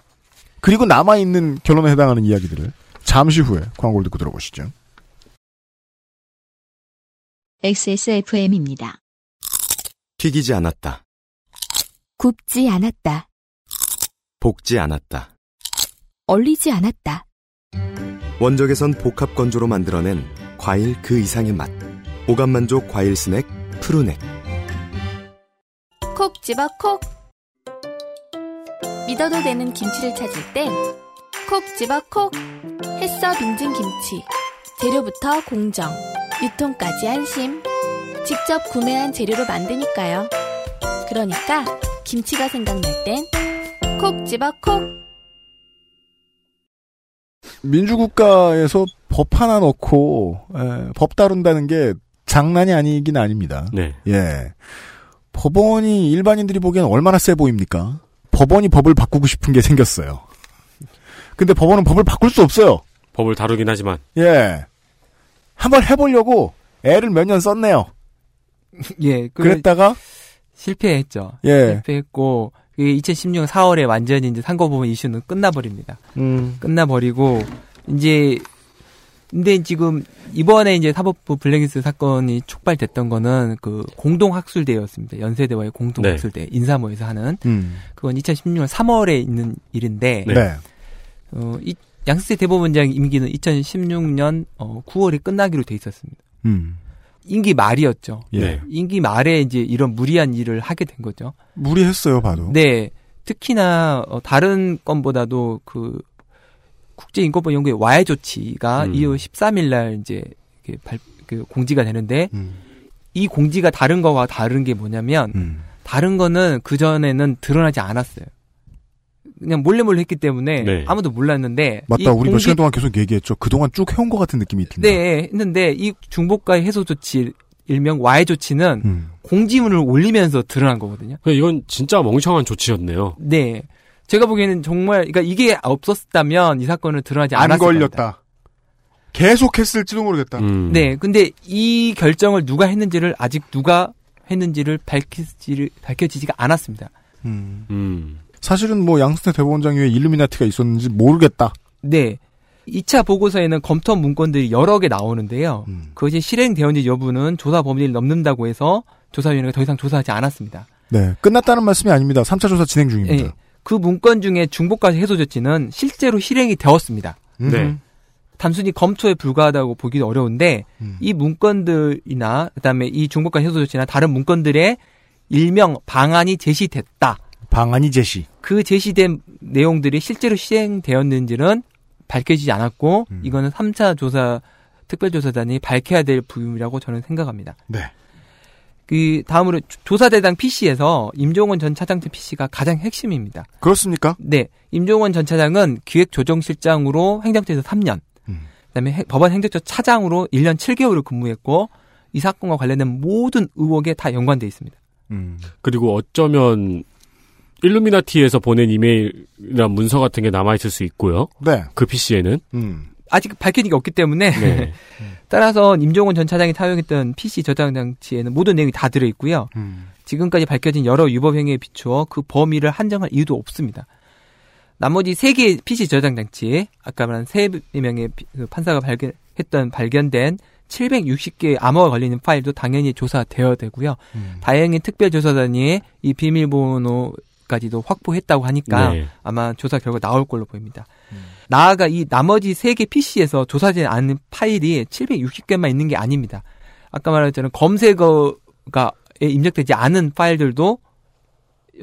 그리고 남아있는 결론에 해당하는 이야기들을 잠시 후에 광고를 듣고 들어보시죠. XSFM입니다. 튀기지 않았다. 굽지 않았다. 볶지 않았다. 얼리지 않았다. 원적에선 복합 건조로 만들어낸 과일 그 이상의 맛. 오감 만족 과일 스낵 푸르넥. 콕 집어 콕. 믿어도 되는 김치를 찾을 땐 콕 집어 콕. 햇서 빙진 김치. 재료부터 공정. 유통까지 안심. 직접 구매한 재료로 만드니까요. 그러니까 김치가 생각날 땐 콕 집어 콕. 민주국가에서 법 하나 넣고 에, 법 다룬다는 게 장난이 아니긴 아닙니다. 네. 예. 법원이 일반인들이 보기엔 얼마나 세 보입니까? 법원이 법을 바꾸고 싶은 게 생겼어요. 근데 법원은 법을 바꿀 수 없어요. 법을 다루긴 하지만 예. 한번 해보려고 애를 몇 년 썼네요. 예, 그 그랬다가, 실패했죠. 예. 실패했고 그게 2016년 4월에 완전히 이제 상고부문 이슈는 끝나버립니다. 음, 끝나버리고 이제 근데 지금 이번에 이제 사법부 블랙리스트 사건이 촉발됐던 거는 그 공동학술대였습니다. 연세대와의 공동학술대 인사모에서 하는 음, 그건 2016년 3월에 있는 일인데 네. 네. 어, 이 양승태 대법원장 임기는 2016년 어, 9월에 끝나기로 돼 있었습니다. 음, 임기 말이었죠. 예. 네. 임기 말에 이제 이런 무리한 일을 하게 된 거죠. 무리했어요, 봐도. 네. 특히나 어, 다른 건보다도 그 국제인권법 연구의 와해 조치가 음. 2월 13일 날 이제 이렇게 발, 그 공지가 되는데 음. 이 공지가 다른 거와 다른 게 뭐냐면 음. 다른 거는 그 전에는 드러나지 않았어요. 그냥 몰래 몰래 했기 때문에 네. 아무도 몰랐는데 맞다. 이 우리 몇 공지- 시간 동안 계속 얘기했죠. 그동안 쭉 해온 것 같은 느낌이 듭니다. 네 했는데 이 중복가의 해소 조치 일명 와해 조치는 음. 공지문을 올리면서 드러난 거거든요. 그러니까 이건 진짜 멍청한 조치였네요. 네. 제가 보기에는 정말 그러니까 이게 없었다면 이 사건은 드러나지 안 않았을 겁니다. 걸렸다. 계속 했을지도 모르겠다. 음. 네. 근데 이 결정을 누가 했는지를 아직 누가 했는지를 밝히지 밝혀지지가 않았습니다. 음. 음. 사실은 뭐 양승태 대법원장 위에 일루미나티가 있었는지 모르겠다. 네. 2차 보고서에는 검토 문건들이 여러 개 나오는데요. 음. 그것이 실행되었는지 여부는 조사 범위를 넘는다고 해서 조사위원회가 더 이상 조사하지 않았습니다. 네. 끝났다는 말씀이 아닙니다. 3차 조사 진행 중입니다. 예. 그 문건 중에 중복까지 해소 조치는 실제로 실행이 되었습니다. 음. 네. 단순히 검토에 불과하다고 보기도 어려운데 음. 이 문건들이나 그다음에 이 중복과 해소 조치나 다른 문건들의 일명 방안이 제시됐다. 방안이 제시. 그 제시된 내용들이 실제로 시행되었는지는 밝혀지지 않았고 음. 이거는 3차 조사 특별조사단이 밝혀야 될 부분이라고 저는 생각합니다. 네. 그 다음으로 조- 조사대당 PC에서 임종원 전 차장 PC가 가장 핵심입니다. 그렇습니까? 네, 임종원 전 차장은 기획조정실장으로 행정처에서 3년, 음. 그다음에 해- 법원 행정처 차장으로 1년 7개월을 근무했고 이 사건과 관련된 모든 의혹에 다 연관돼 있습니다. 음. 그리고 어쩌면 일루미나티에서 보낸 이메일이나 문서 같은 게 남아있을 수 있고요. 네. 그 PC에는. 음. 아직 밝혀진 게 없기 때문에 네. 따라서 임종원 전 차장이 사용했던 PC 저장 장치에는 모든 내용이 다 들어 있고요. 음. 지금까지 밝혀진 여러 위법 행위에 비추어 그 범위를 한정할 이유도 없습니다. 나머지 세 개의 PC 저장 장치, 아까 말한 세 명의 피- 그 판사가 발견했던 발견된 760개의 암호가 걸리는 파일도 당연히 조사되어야 되고요. 음. 다행히 특별조사단이 이 비밀번호 까지도 확보했다고 하니까 네. 아마 조사 결과 나올 걸로 보입니다. 나아가 이 나머지 세 개 PC에서 조사되지 않은 파일이 760개만 있는 게 아닙니다. 아까 말했처럼 검색어가 입력되지 않은 파일들도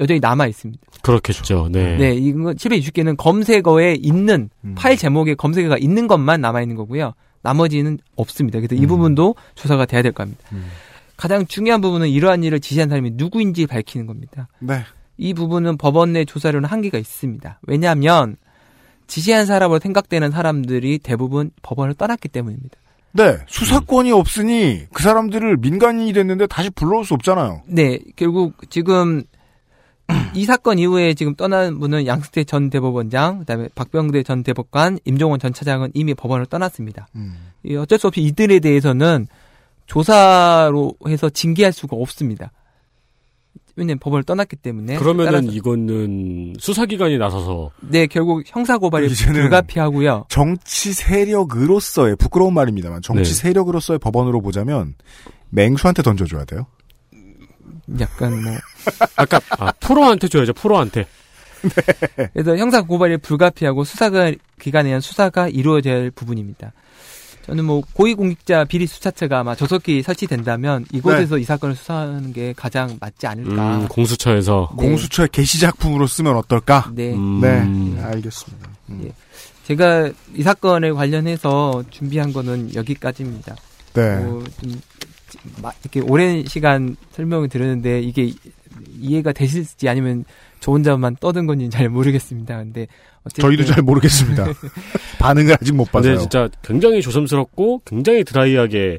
여전히 남아 있습니다. 그렇겠죠. 네. 네, 이거 760개는 검색어에 있는 음. 파일 제목에 검색어가 있는 것만 남아 있는 거고요. 나머지는 없습니다. 그래서 이 음. 부분도 조사가 돼야 될 겁니다. 음. 가장 중요한 부분은 이러한 일을 지시한 사람이 누구인지 밝히는 겁니다. 네. 이 부분은 법원 내 조사로는 한계가 있습니다. 왜냐하면 지시한 사람으로 생각되는 사람들이 대부분 법원을 떠났기 때문입니다. 네. 수사권이 없으니 그 사람들을 민간인이 됐는데 다시 불러올 수 없잖아요. 네, 결국 지금 이 사건 이후에 지금 떠난 분은 양승태 전 대법원장, 그다음에 박병대 전 대법관, 임종원 전 차장은 이미 법원을 떠났습니다. 음. 이 어쩔 수 없이 이들에 대해서는 조사로 해서 징계할 수가 없습니다. 왜냐면 법원을 떠났기 때문에. 그러면은 따라서- 이거는 수사기관이 나서서 네, 결국 형사 고발이 이제는- 불가피하고요. 정치 세력으로서의 부끄러운 말입니다만 정치 네. 세력으로서의 법원으로 보자면 맹수한테 던져줘야 돼요. 약간 뭐 아까 아, 프로한테 줘야죠. 프로한테. 그래서 형사 고발이 불가피하고 수사가 기관에 의한 수사가 이루어져야 할 부분입니다. 저는 뭐 고위공직자 비리 수사처가 아마 조석기 설치된다면 이곳에서 이 사건을 수사하는 게 가장 맞지 않을까. 음, 공수처에서. 네. 공수처의 게시 작품으로 쓰면 어떨까? 네. 음, 네, 알겠습니다. 음. 예. 제가 이 사건에 관련해서 준비한 거는 여기까지입니다. 네. 뭐 좀, 마- 이렇게 오랜 시간 설명을 들었는데 이게 이- 이해가 되실지 아니면 저 혼자만 떠든 건지 잘 모르겠습니다. 근데 어쨌든 저희도 잘 모르겠습니다. 반응을 아직 못 근데 봐서요. 진짜 굉장히 조심스럽고 굉장히 드라이하게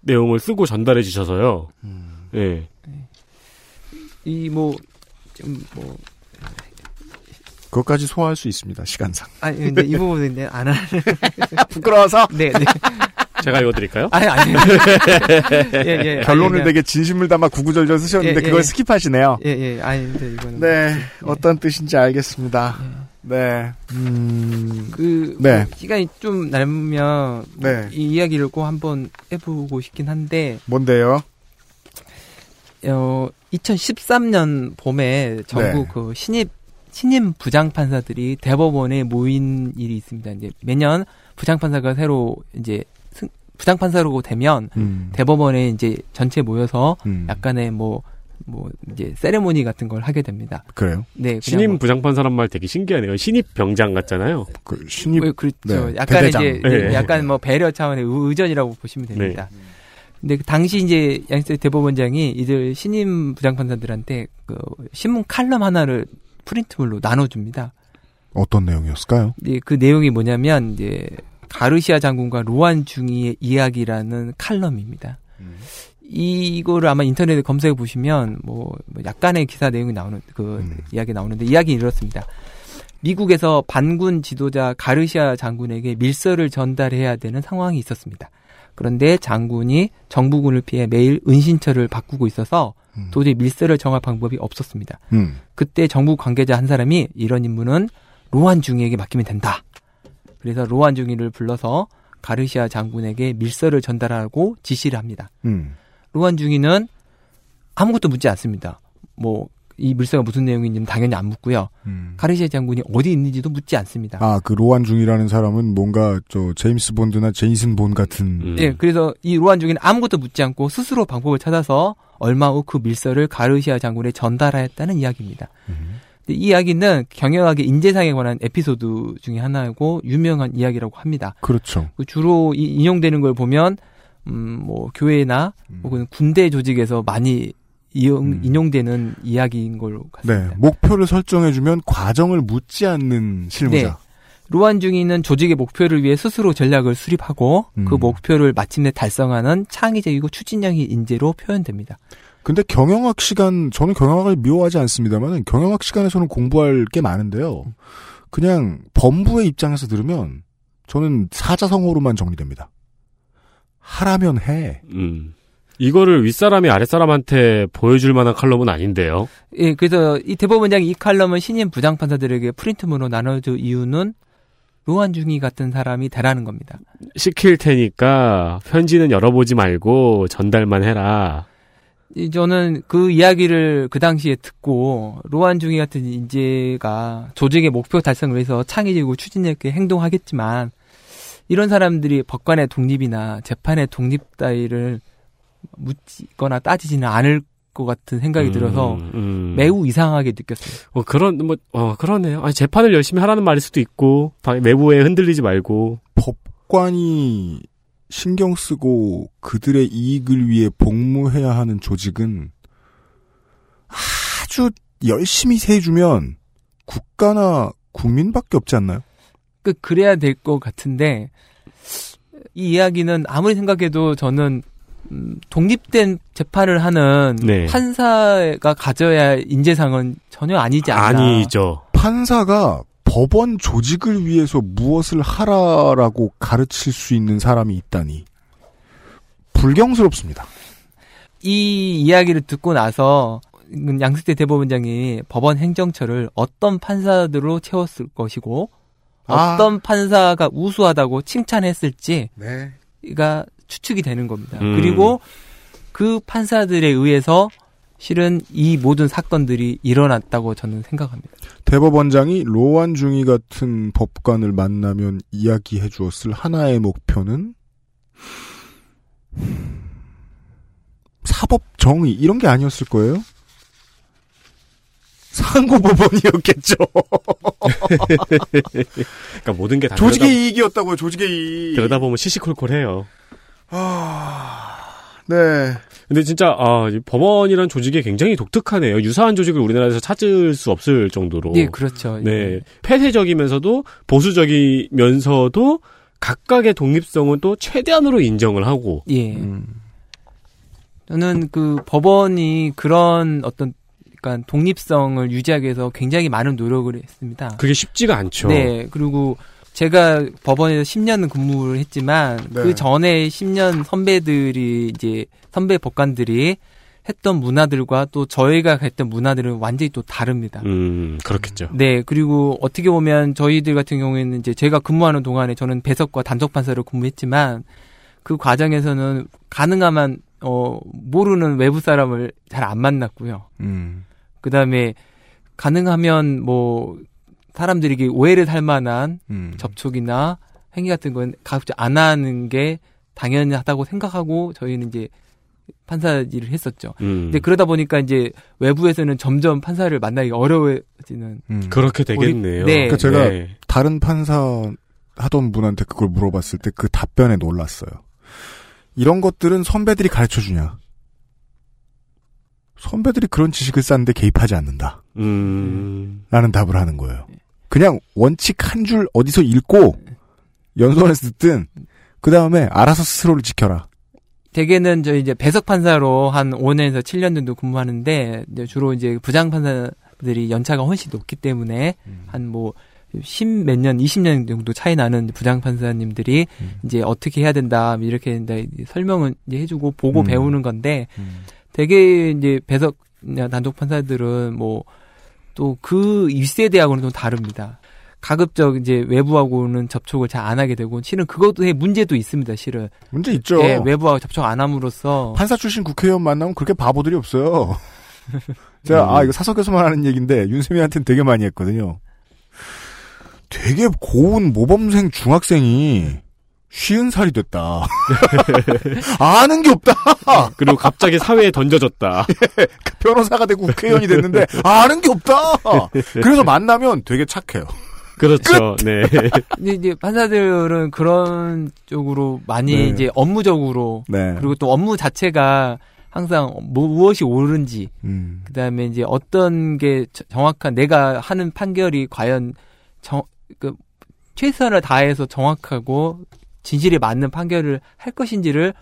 내용을 쓰고 전달해 주셔서요. 음. 예. 이뭐 좀 뭐 그것까지 소화할 수 있습니다. 시간상. 아니 근데 이 부분은 이제 안 하는 부끄러워서 네, 네. 제가 읽어드릴까요? 아니 아니. 예, 예. 결론을 아니, 되게 진심을 담아 구구절절 쓰셨는데 예, 그걸 예. 스킵하시네요. 예, 예. 아니 근데 이거는 네, 어떤 뜻인지 알겠습니다. 네, 음, 그 네. 뭐 시간이 좀 남으면 네. 이 이야기를 꼭 한번 해보고 싶긴 한데 뭔데요? 어 2013년 봄에 전국 네. 그 신입 신임 부장 판사들이 대법원에 모인 일이 있습니다. 이제 매년 부장 판사가 새로 이제 승- 부장 판사로 되면 음, 대법원에 이제 전체 모여서 음. 약간의 뭐 뭐 이제 세레모니 같은 걸 하게 됩니다. 그래요? 네, 신임 뭐- 부장판사란 말 되게 신기하네요. 신입 병장 같잖아요. 그 신입 어, 그렇죠. 네, 약간 대대장. 이제 네, 네. 약간 뭐 배려 차원의 의- 의전이라고 보시면 됩니다. 근데 그 당시 이제 양세 대법원장이 이들 신임 부장판사들한테 그 신문 칼럼 하나를 프린트물로 나눠줍니다. 어떤 내용이었을까요? 이제 그 내용이 뭐냐면 이제 가르시아 장군과 로안 중이의 이야기라는 칼럼입니다. 이거를 아마 인터넷에 검색해 보시면 뭐, 뭐 약간의 기사 내용이 나오는 그 음. 이야기 나오는데 이야기는 이렇습니다. 미국에서 반군 지도자 가르시아 장군에게 밀서를 전달해야 되는 상황이 있었습니다. 그런데 장군이 정부군을 피해 매일 은신처를 바꾸고 있어서 음. 도저히 밀서를 정할 방법이 없었습니다. 음. 그때 정부 관계자 한 사람이 이런 임무는 로한 중이에게 맡기면 된다. 그래서 로한 중이를 불러서 가르시아 장군에게 밀서를 전달하고 지시를 합니다. 음. 로한 중이는 아무것도 묻지 않습니다. 뭐 이 밀서가 무슨 내용인지는 당연히 안 묻고요. 음. 가르시아 장군이 어디 있는지도 묻지 않습니다. 아, 그 로안 중이라는 사람은 뭔가 저 제임스 본드나 제이슨 본 같은 음. 예, 그래서 이 로한 중이는 아무것도 묻지 않고 스스로 방법을 찾아서 얼마 후 그 밀서를 가르시아 장군에 전달하였다는 이야기입니다. 음. 근데 이 이야기는 경영학의 인재상에 관한 에피소드 중에 하나이고 유명한 이야기라고 합니다. 그렇죠. 그 주로 이- 인용되는 걸 보면 음, 뭐 교회나 음. 혹은 군대 조직에서 많이 이용, 음. 인용되는 이야기인 걸로 네, 같습니다. 목표를 설정해주면 과정을 묻지 않는 실무자. 네. 로한 중이는 조직의 목표를 위해 스스로 전략을 수립하고 그 음. 목표를 마침내 달성하는 창의적이고 추진력의 인재로 표현됩니다. 근데 경영학 시간, 저는 경영학을 미워하지 않습니다만 경영학 시간에서는 공부할 게 많은데요. 그냥 법무의 입장에서 들으면 저는 사자성어로만 정리됩니다. 하라면 해. 음. 이거를 윗사람이 아랫사람한테 보여줄 만한 칼럼은 아닌데요. 예, 그래서 이 대법원장이 이 칼럼을 신임 부장판사들에게 프린트문으로 나눠줄 이유는 로한 중이 같은 사람이 되라는 겁니다. 시킬 테니까 편지는 열어보지 말고 전달만 해라. 이 저는 그 이야기를 그 당시에 듣고 로한 중이 같은 인재가 조직의 목표 달성을 위해서 창의적이고 추진력 있게 행동하겠지만 이런 사람들이 법관의 독립이나 재판의 독립 따위를 묻거나 따지지는 않을 것 같은 생각이 음, 들어서 음. 매우 이상하게 느꼈어요. 어, 그런 뭐 어, 그러네요. 아니, 재판을 열심히 하라는 말일 수도 있고 방- 내부에 흔들리지 말고 법관이 신경 쓰고 그들의 이익을 위해 복무해야 하는 조직은 아주 열심히 세주면 국가나 국민밖에 없지 않나요? 그 그래야 될 것 같은데 이 이야기는 아무리 생각해도 저는 음, 독립된 재판을 하는 네. 판사가 가져야 할 인재상은 전혀 아니지 않나. 아니죠. 판사가 법원 조직을 위해서 무엇을 하라라고 가르칠 수 있는 사람이 있다니 불경스럽습니다. 이 이야기를 듣고 나서 양승태 대법원장이 법원 행정처를 어떤 판사들로 채웠을 것이고 아. 어떤 판사가 우수하다고 칭찬했을지가 네. 추측이 되는 겁니다. 음. 그리고 그 판사들에 의해서 실은 이 모든 사건들이 일어났다고 저는 생각합니다. 대법원장이 로완 중이 같은 법관을 만나면 이야기해 주었을 하나의 목표는 사법 정의 이런 게 아니었을 거예요. 상고법원이었겠죠. 그러니까 모든 게 다 조직의 그러다, 이익이었다고요. 조직의 이익. 그러다 보면 시시콜콜해요. 아, 네. 근데 진짜 아, 이 법원이란 조직이 굉장히 독특하네요. 유사한 조직을 우리나라에서 찾을 수 없을 정도로. 예, 그렇죠. 네. 폐쇄적이면서도 보수적이면서도 각각의 독립성은 또 최대한으로 인정을 하고. 예. 음. 저는 그 법원이 그런 어떤 그러니까 독립성을 유지하기 위해서 굉장히 많은 노력을 했습니다. 그게 쉽지가 않죠. 네, 그리고 제가 법원에서 10년은 근무를 했지만 네. 그 전에 10년 선배들이 이제 선배 법관들이 했던 문화들과 또 저희가 했던 문화들은 완전히 또 다릅니다. 음, 그렇겠죠. 네, 그리고 어떻게 보면 저희들 같은 경우에는 이제 제가 근무하는 동안에 저는 배석과 단속 판사로 근무했지만 그 과정에서는 가능하면 어 모르는 외부 사람을 잘 안 만났고요. 음. 그다음에 가능하면 뭐 사람들에게 오해를 살 만한 음. 접촉이나 행위 같은 건 가급적 안 하는 게 당연하다고 생각하고 저희는 이제 판사 일을 했었죠. 음. 근데 그러다 보니까 이제 외부에서는 점점 판사를 만나기가 어려워지는 음. 그렇게 되겠네요. 네. 그 제가 네. 다른 판사 하던 분한테 그걸 물어봤을 때 그 답변에 놀랐어요. 이런 것들은 선배들이 가르쳐 주냐? 선배들이 그런 지식을 쌓는데 개입하지 않는다. 음. 라는 답을 하는 거예요. 그냥 원칙 한 줄 어디서 읽고 연수원에서 듣든 그 다음에 알아서 스스로를 지켜라. 대개는 저 이제 배석 판사로 한 5년에서 7년 정도 근무하는데 이제 주로 이제 부장 판사들이 연차가 훨씬 높기 때문에 한뭐 십몇 년, 20년 정도 차이 나는 부장 판사님들이 이제 어떻게 해야 된다, 뭐 이렇게 된다, 설명은 이제 해주고 보고 음. 배우는 건데 되게 이제 배석 단독 판사들은 뭐 또 그 1세대하고는 좀 다릅니다. 가급적 이제 외부하고는 접촉을 잘 안 하게 되고 실은 그것도의 문제도 있습니다. 실은 문제 있죠. 예, 외부하고 접촉 안 함으로써 판사 출신 국회의원 만나면 그렇게 바보들이 없어요. 제가 음. 아 이거 사석에서만 하는 얘기인데 윤세미한테는 되게 많이 했거든요. 되게 고운 모범생 중학생이 쉬운 살이 됐다. 아는 게 없다. 그리고 갑자기 사회에 던져졌다. 변호사가 되고 국회의원이 됐는데 아는 게 없다. 그래서 만나면 되게 착해요. 그렇죠. 네. 근데 이제 판사들은 그런 쪽으로 많이 네. 이제 업무적으로 네. 그리고 또 업무 자체가 항상 뭐- 무엇이 옳은지 음. 그다음에 이제 어떤 게 저- 정확한 내가 하는 판결이 과연 정, 그 최선을 다해서 정확하고 진실에 맞는 판결을 할 것인지를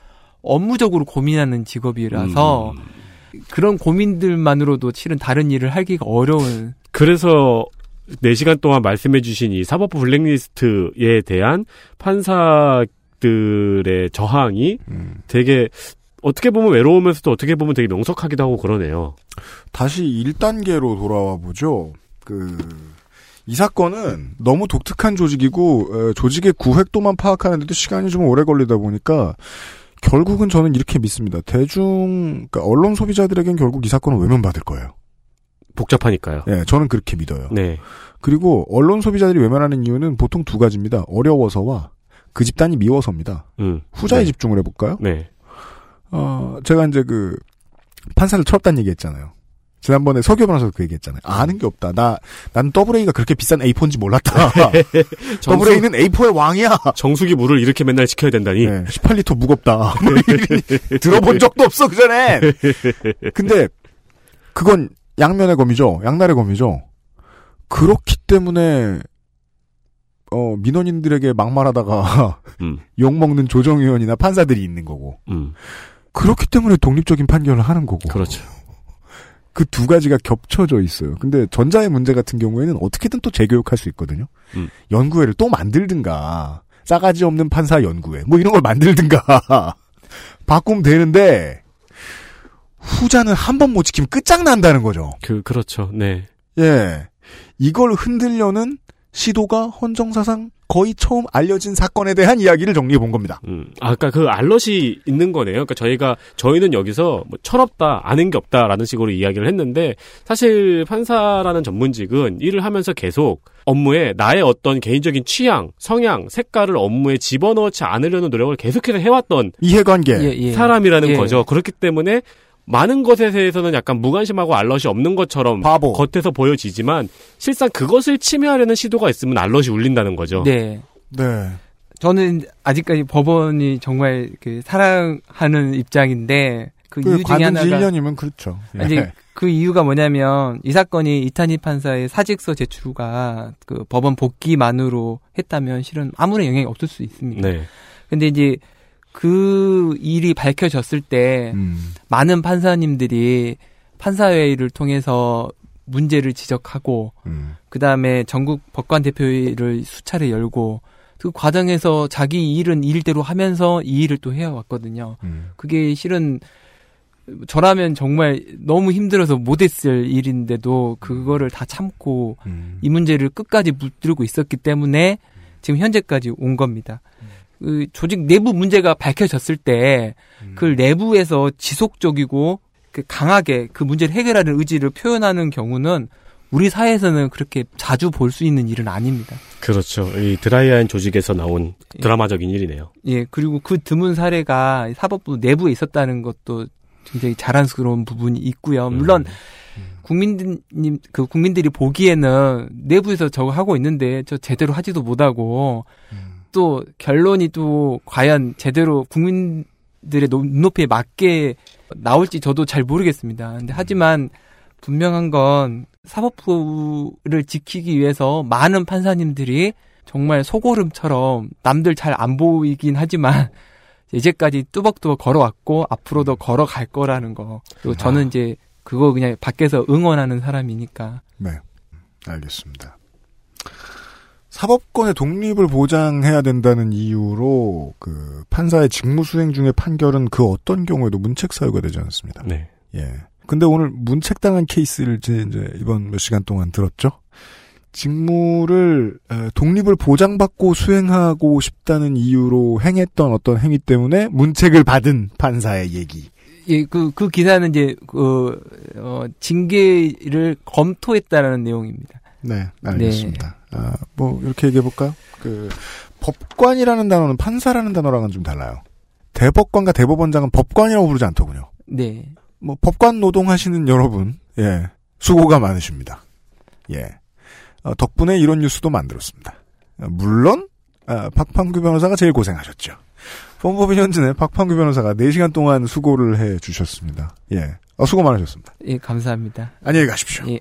업무적으로 고민하는 직업이라서 음. 그런 고민들만으로도 실은 다른 일을 하기가 어려운 그래서 4시간 동안 말씀해 주신 이 사법부 블랙리스트에 대한 판사들의 저항이 음. 되게 어떻게 보면 외로우면서도 어떻게 보면 되게 명석하기도 하고 그러네요. 다시 1단계로 돌아와 보죠. 그, 이 사건은 너무 독특한 조직이고, 에, 조직의 구획도만 파악하는데도 시간이 좀 오래 걸리다 보니까, 결국은 저는 이렇게 믿습니다. 대중, 그러니까 언론 소비자들에겐 결국 이 사건은 외면받을 거예요. 복잡하니까요. 예, 저는 그렇게 믿어요. 네. 그리고 언론 소비자들이 외면하는 이유는 보통 두 가지입니다. 어려워서와 그 집단이 미워서입니다. 음. 후자에 네. 집중을 해볼까요? 네. 어, 제가 이제 그, 판사를 철없다는 얘기 했잖아요. 지난번에 서교 변호사도 그 얘기 했잖아요. 아는 게 없다. 나, 난 더블A가 그렇게 비싼 A4인지 몰랐다. 더블A는 A4의 왕이야. 정수기 물을 이렇게 맨날 지켜야 된다니. 네, 18리터 무겁다. 들어본 적도 없어, 그 전에. 근데, 그건 양면의 검이죠. 양날의 검이죠. 그렇기 때문에, 어, 민원인들에게 막말하다가 음. 욕 먹는 조정위원이나 판사들이 있는 거고. 음. 그렇기 때문에 독립적인 판결을 하는 거고. 그렇죠. 그 두 가지가 겹쳐져 있어요. 근데 전자의 문제 같은 경우에는 어떻게든 또 재교육할 수 있거든요. 음. 연구회를 또 만들든가, 싸가지 없는 판사 연구회, 뭐 이런 걸 만들든가, 바꾸면 되는데, 후자는 한 번 못 지키면 끝장난다는 거죠. 그, 그렇죠. 네. 예. 이걸 흔들려는 시도가 헌정사상 거의 처음 알려진 사건에 대한 이야기를 정리해 본 겁니다. 음. 아까 그 알럿이 있는 거네요. 그러니까 저희가, 저희는 여기서 뭐 철없다, 아는 게 없다라는 식으로 이야기를 했는데, 사실 판사라는 전문직은 일을 하면서 계속 업무에 나의 어떤 개인적인 취향, 성향, 색깔을 업무에 집어넣지 않으려는 노력을 계속해서 해왔던 이해관계. 예, 예. 사람이라는 예. 거죠. 그렇기 때문에 많은 것에 대해서는 약간 무관심하고 알럿이 없는 것처럼 바보. 겉에서 보여지지만 실상 그것을 침해하려는 시도가 있으면 알럿이 울린다는 거죠. 네. 네. 저는 아직까지 법원이 정말 그 사랑하는 입장인데 그, 그 이유 중에 하나가 1년이면 그렇죠. 예. 이제 그 이유가 뭐냐면 이 사건이 이탄희 판사의 사직서 제출가 그 법원 복귀만으로 했다면 실은 아무런 영향이 없을 수 있습니다. 네. 근데 이제 그 일이 밝혀졌을 때 음. 많은 판사님들이 판사회의를 통해서 문제를 지적하고 음. 그 다음에 전국 법관 대표회의를 수차례 열고 그 과정에서 자기 일은 일대로 하면서 이 일을 또 해왔거든요. 음. 그게 실은 저라면 정말 너무 힘들어서 못했을 일인데도 그거를 다 참고 음. 이 문제를 끝까지 붙들고 있었기 때문에 지금 현재까지 온 겁니다. 그 조직 내부 문제가 밝혀졌을 때그 내부에서 지속적이고 그 강하게 그 문제를 해결하는 의지를 표현하는 경우는 우리 사회에서는 그렇게 자주 볼 수 있는 일은 아닙니다. 그렇죠. 이 드라이아인 조직에서 나온 드라마적인 일이네요. 예, 그리고 그 드문 사례가 사법부 내부에 있었다는 것도 굉장히 자랑스러운 부분이 있고요. 물론 국민님 그 국민들이 보기에는 내부에서 저거 하고 있는데 저 제대로 하지도 못하고 또 결론이 또 과연 제대로 국민들의 노- 눈높이에 맞게 나올지 저도 잘 모르겠습니다. 근데 하지만 분명한 건 사법부를 지키기 위해서 많은 판사님들이 정말 소고름처럼 남들 잘 안 보이긴 하지만 이제까지 뚜벅뚜벅 걸어왔고 앞으로도 걸어갈 거라는 거. 그리고 저는 이제 그거 그냥 밖에서 응원하는 사람이니까. 네. 알겠습니다. 사법권의 독립을 보장해야 된다는 이유로 그 판사의 직무 수행 중에 판결은 그 어떤 경우에도 문책 사유가 되지 않습니다. 네. 예. 근데 오늘 문책당한 케이스를 제 이제 이번 몇 시간 동안 들었죠. 직무를 에, 독립을 보장받고 수행하고 싶다는 이유로 행했던 어떤 행위 때문에 문책을 받은 판사의 얘기. 예, 그, 그 기사는 이제, 그, 어, 징계를 검토했다라는 내용입니다. 네, 알겠습니다. 아, 뭐 이렇게 얘기해 볼까요? 그 법관이라는 단어는 판사라는 단어랑은 좀 달라요. 대법관과 대법원장은 법관이라고 부르지 않더군요. 네. 뭐 법관 노동하시는 여러분, 예, 수고가 많으십니다. 예, 어, 덕분에 이런 뉴스도 만들었습니다. 어, 물론 아, 박판규 변호사가 제일 고생하셨죠. 법법인 현진의 박판규 변호사가 4시간 동안 수고를 해 주셨습니다. 예, 어, 수고 많으셨습니다. 예, 감사합니다. 안녕히 가십시오. 예.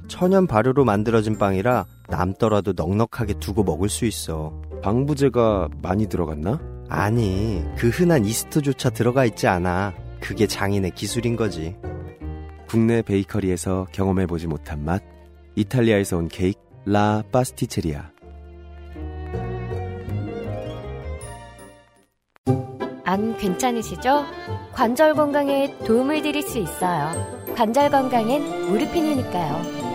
천연 발효로 만들어진 빵이라 남더라도 넉넉하게 두고 먹을 수 있어. 방부제가 많이 들어갔나? 아니, 그 흔한 이스트조차 들어가 있지 않아. 그게 장인의 기술인 거지. 국내 베이커리에서 경험해보지 못한 맛. 이탈리아에서 온 케이크, 라 파스티체리아. 안 괜찮으시죠? 관절 건강에 도움을 드릴 수 있어요. 관절 건강엔 무르핀이니까요.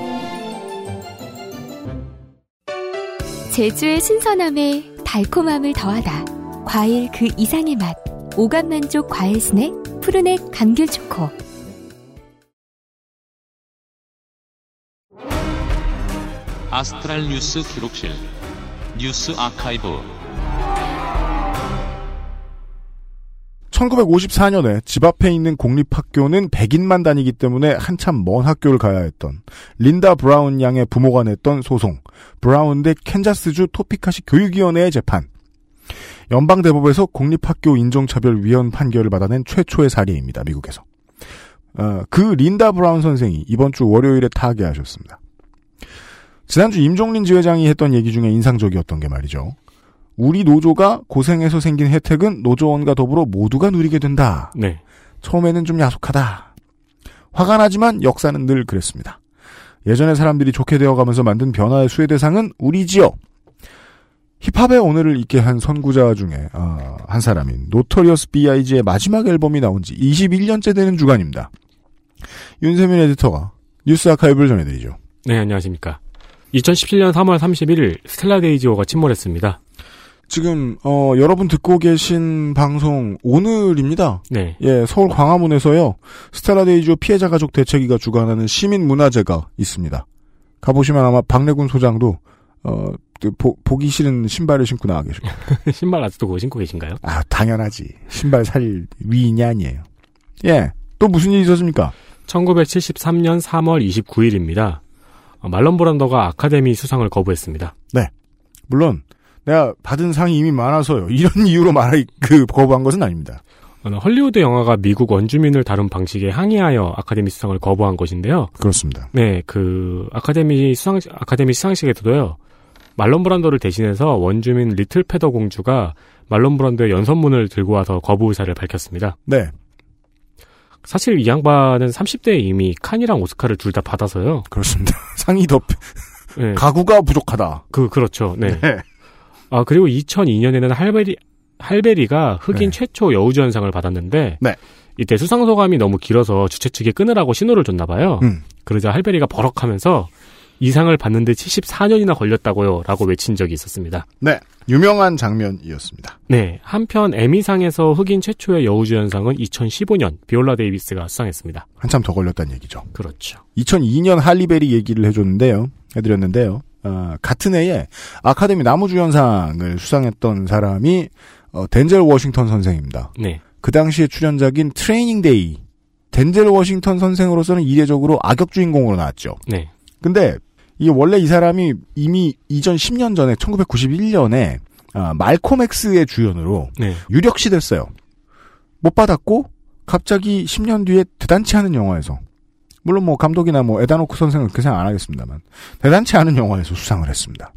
제주의 신선함에 달콤함을 더하다. 과일 그 이상의 맛. 오감 만족 과일 스낵 푸르넥 감귤 초코. 아스트랄 뉴스 기록실 뉴스 아카이브 1954년에 집 앞에 있는 공립학교는 백인만 다니기 때문에 한참 먼 학교를 가야 했던 린다 브라운 양의 부모가 냈던 소송 브라운 대 캔자스주 토피카시 교육위원회의 재판 연방대법에서 공립학교 인종차별 위헌 판결을 받아낸 최초의 사례입니다. 미국에서. 어, 그 린다 브라운 선생이 이번 주 월요일에 타계하셨습니다. 지난주 임종린 지회장이 했던 얘기 중에 인상적이었던 게 말이죠. 우리 노조가 고생해서 생긴 혜택은 노조원과 더불어 모두가 누리게 된다. 네. 처음에는 좀 야속하다. 화가 나지만 역사는 늘 그랬습니다. 예전에 사람들이 좋게 되어가면서 만든 변화의 수혜 대상은 우리지요. 힙합의 오늘을 있게 한 선구자 중에 아, 한 사람인 노토리어스 B.I.G의 마지막 앨범이 나온 지 21년째 되는 주간입니다. 윤세민 에디터가 뉴스 아카이브를 전해드리죠. 네, 안녕하십니까. 2017년 3월 31일 스텔라데이지호가 침몰했습니다. 지금 어, 여러분 듣고 계신 방송 오늘입니다. 네. 예, 서울 광화문에서요. 스텔라데이지호 피해자 가족 대책위가 주관하는 시민 문화제가 있습니다. 가보시면 아마 박래군 소장도 어, 그 보, 보기 싫은 신발을 신고 나와 거예요. 신발 아직도 그거 신고 계신가요? 아, 당연하지. 신발 살 위이냐 아니에요. 예. 또 무슨 일이 있었습니까? 1973년 3월 29일입니다. 말론 브란더가 아카데미 수상을 거부했습니다. 네. 물론 내가 받은 상이 이미 많아서요. 이런 이유로 말하 그 거부한 것은 아닙니다. 어, 헐리우드 영화가 미국 원주민을 다룬 방식에 항의하여 아카데미 수상을 거부한 것인데요. 그렇습니다. 네, 그 아카데미 수상 아카데미 시상식에서도요. 말론 브란더를 대신해서 원주민 리틀 페더 공주가 말론 브란더의 연선문을 들고 와서 거부 의사를 밝혔습니다. 네. 사실 이 양반은 30대에 이미 칸이랑 오스카를 둘 다 받아서요. 그렇습니다. 상이 더 네. 가구가 부족하다. 그 그렇죠. 네. 네. 아 그리고 2002년에는 할베리 할베리가 흑인 네. 최초 여우주연상을 받았는데 네. 이때 수상 소감이 너무 길어서 주최 측에 끊으라고 신호를 줬나 봐요. 음. 그러자 할베리가 버럭하면서 이 상을 받는데 74년이나 걸렸다고요 라고 외친 적이 있었습니다. 네. 유명한 장면이었습니다. 네, 한편 에미상에서 흑인 최초의 여우주연상은 2015년 비올라 데이비스가 수상했습니다. 한참 더 걸렸다는 얘기죠. 그렇죠. 2002년 할리베리 얘기를 해줬는데요. 해드렸는데요. 아, 같은 해에 아카데미 남우주연상을 수상했던 사람이 어, 덴젤 워싱턴 선생입니다. 네, 그 당시에 출연작인 트레이닝 데이. 덴젤 워싱턴 선생으로서는 이례적으로 악역 주인공으로 나왔죠. 네, 근데 이게 원래 이 사람이 이미 이전 10년 전에 1991년에 아, 말콤 X의 주연으로 네. 유력시 됐어요. 못 받았고 갑자기 10년 뒤에 대단치 않은 영화에서 물론 뭐 감독이나 뭐 에다노크 선생은 그 생각 안 하겠습니다만 대단치 않은 영화에서 수상을 했습니다.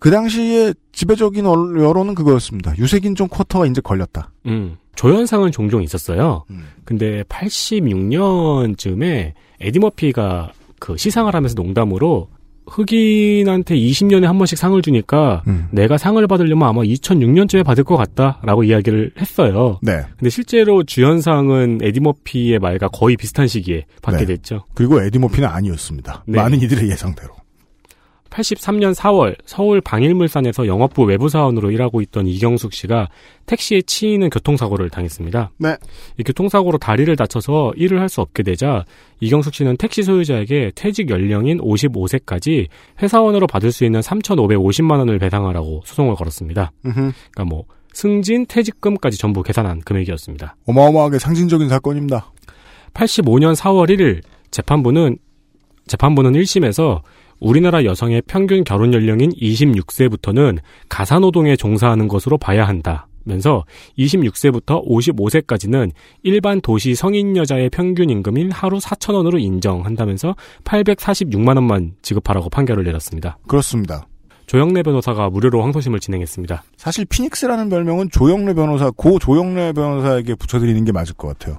그 당시에 지배적인 언- 여론은 그거였습니다. 유색인 종 쿼터가 이제 걸렸다. 음, 조연상은 종종 있었어요. 음. 근데 86년쯤에 에디 머피가 그 시상을 하면서 농담으로 흑인한테 20년에 한 번씩 상을 주니까 음. 내가 상을 받으려면 아마 2006년쯤에 받을 것 같다라고 이야기를 했어요. 네. 근데 실제로 주연상은 에디 머피의 말과 거의 비슷한 시기에 받게 네. 됐죠. 그리고 에디 머피는 아니었습니다. 네. 많은 이들의 예상대로. 83년 4월 서울 방일물산에서 영업부 외부사원으로 일하고 있던 이경숙 씨가 택시에 치이는 교통사고를 당했습니다. 네. 이 교통사고로 다리를 다쳐서 일을 할 수 없게 되자 이경숙 씨는 택시 소유자에게 퇴직 연령인 55세까지 회사원으로 받을 수 있는 3,550만 원을 배상하라고 소송을 걸었습니다. 음흠. 그러니까 뭐 승진, 퇴직금까지 전부 계산한 금액이었습니다. 어마어마하게 상징적인 사건입니다. 85년 4월 1일 재판부는 재판부는 1심에서 우리나라 여성의 평균 결혼 연령인 26세부터는 가사노동에 종사하는 것으로 봐야 한다. 면서 26세부터 55세까지는 일반 도시 성인 여자의 평균 임금인 하루 4천원으로 인정한다면서 846만 원만 지급하라고 판결을 내렸습니다. 그렇습니다. 조영래 변호사가 무료로 항소심을 진행했습니다. 사실 피닉스라는 별명은 조영래 변호사, 고 조영래 변호사에게 붙여드리는 게 맞을 것 같아요.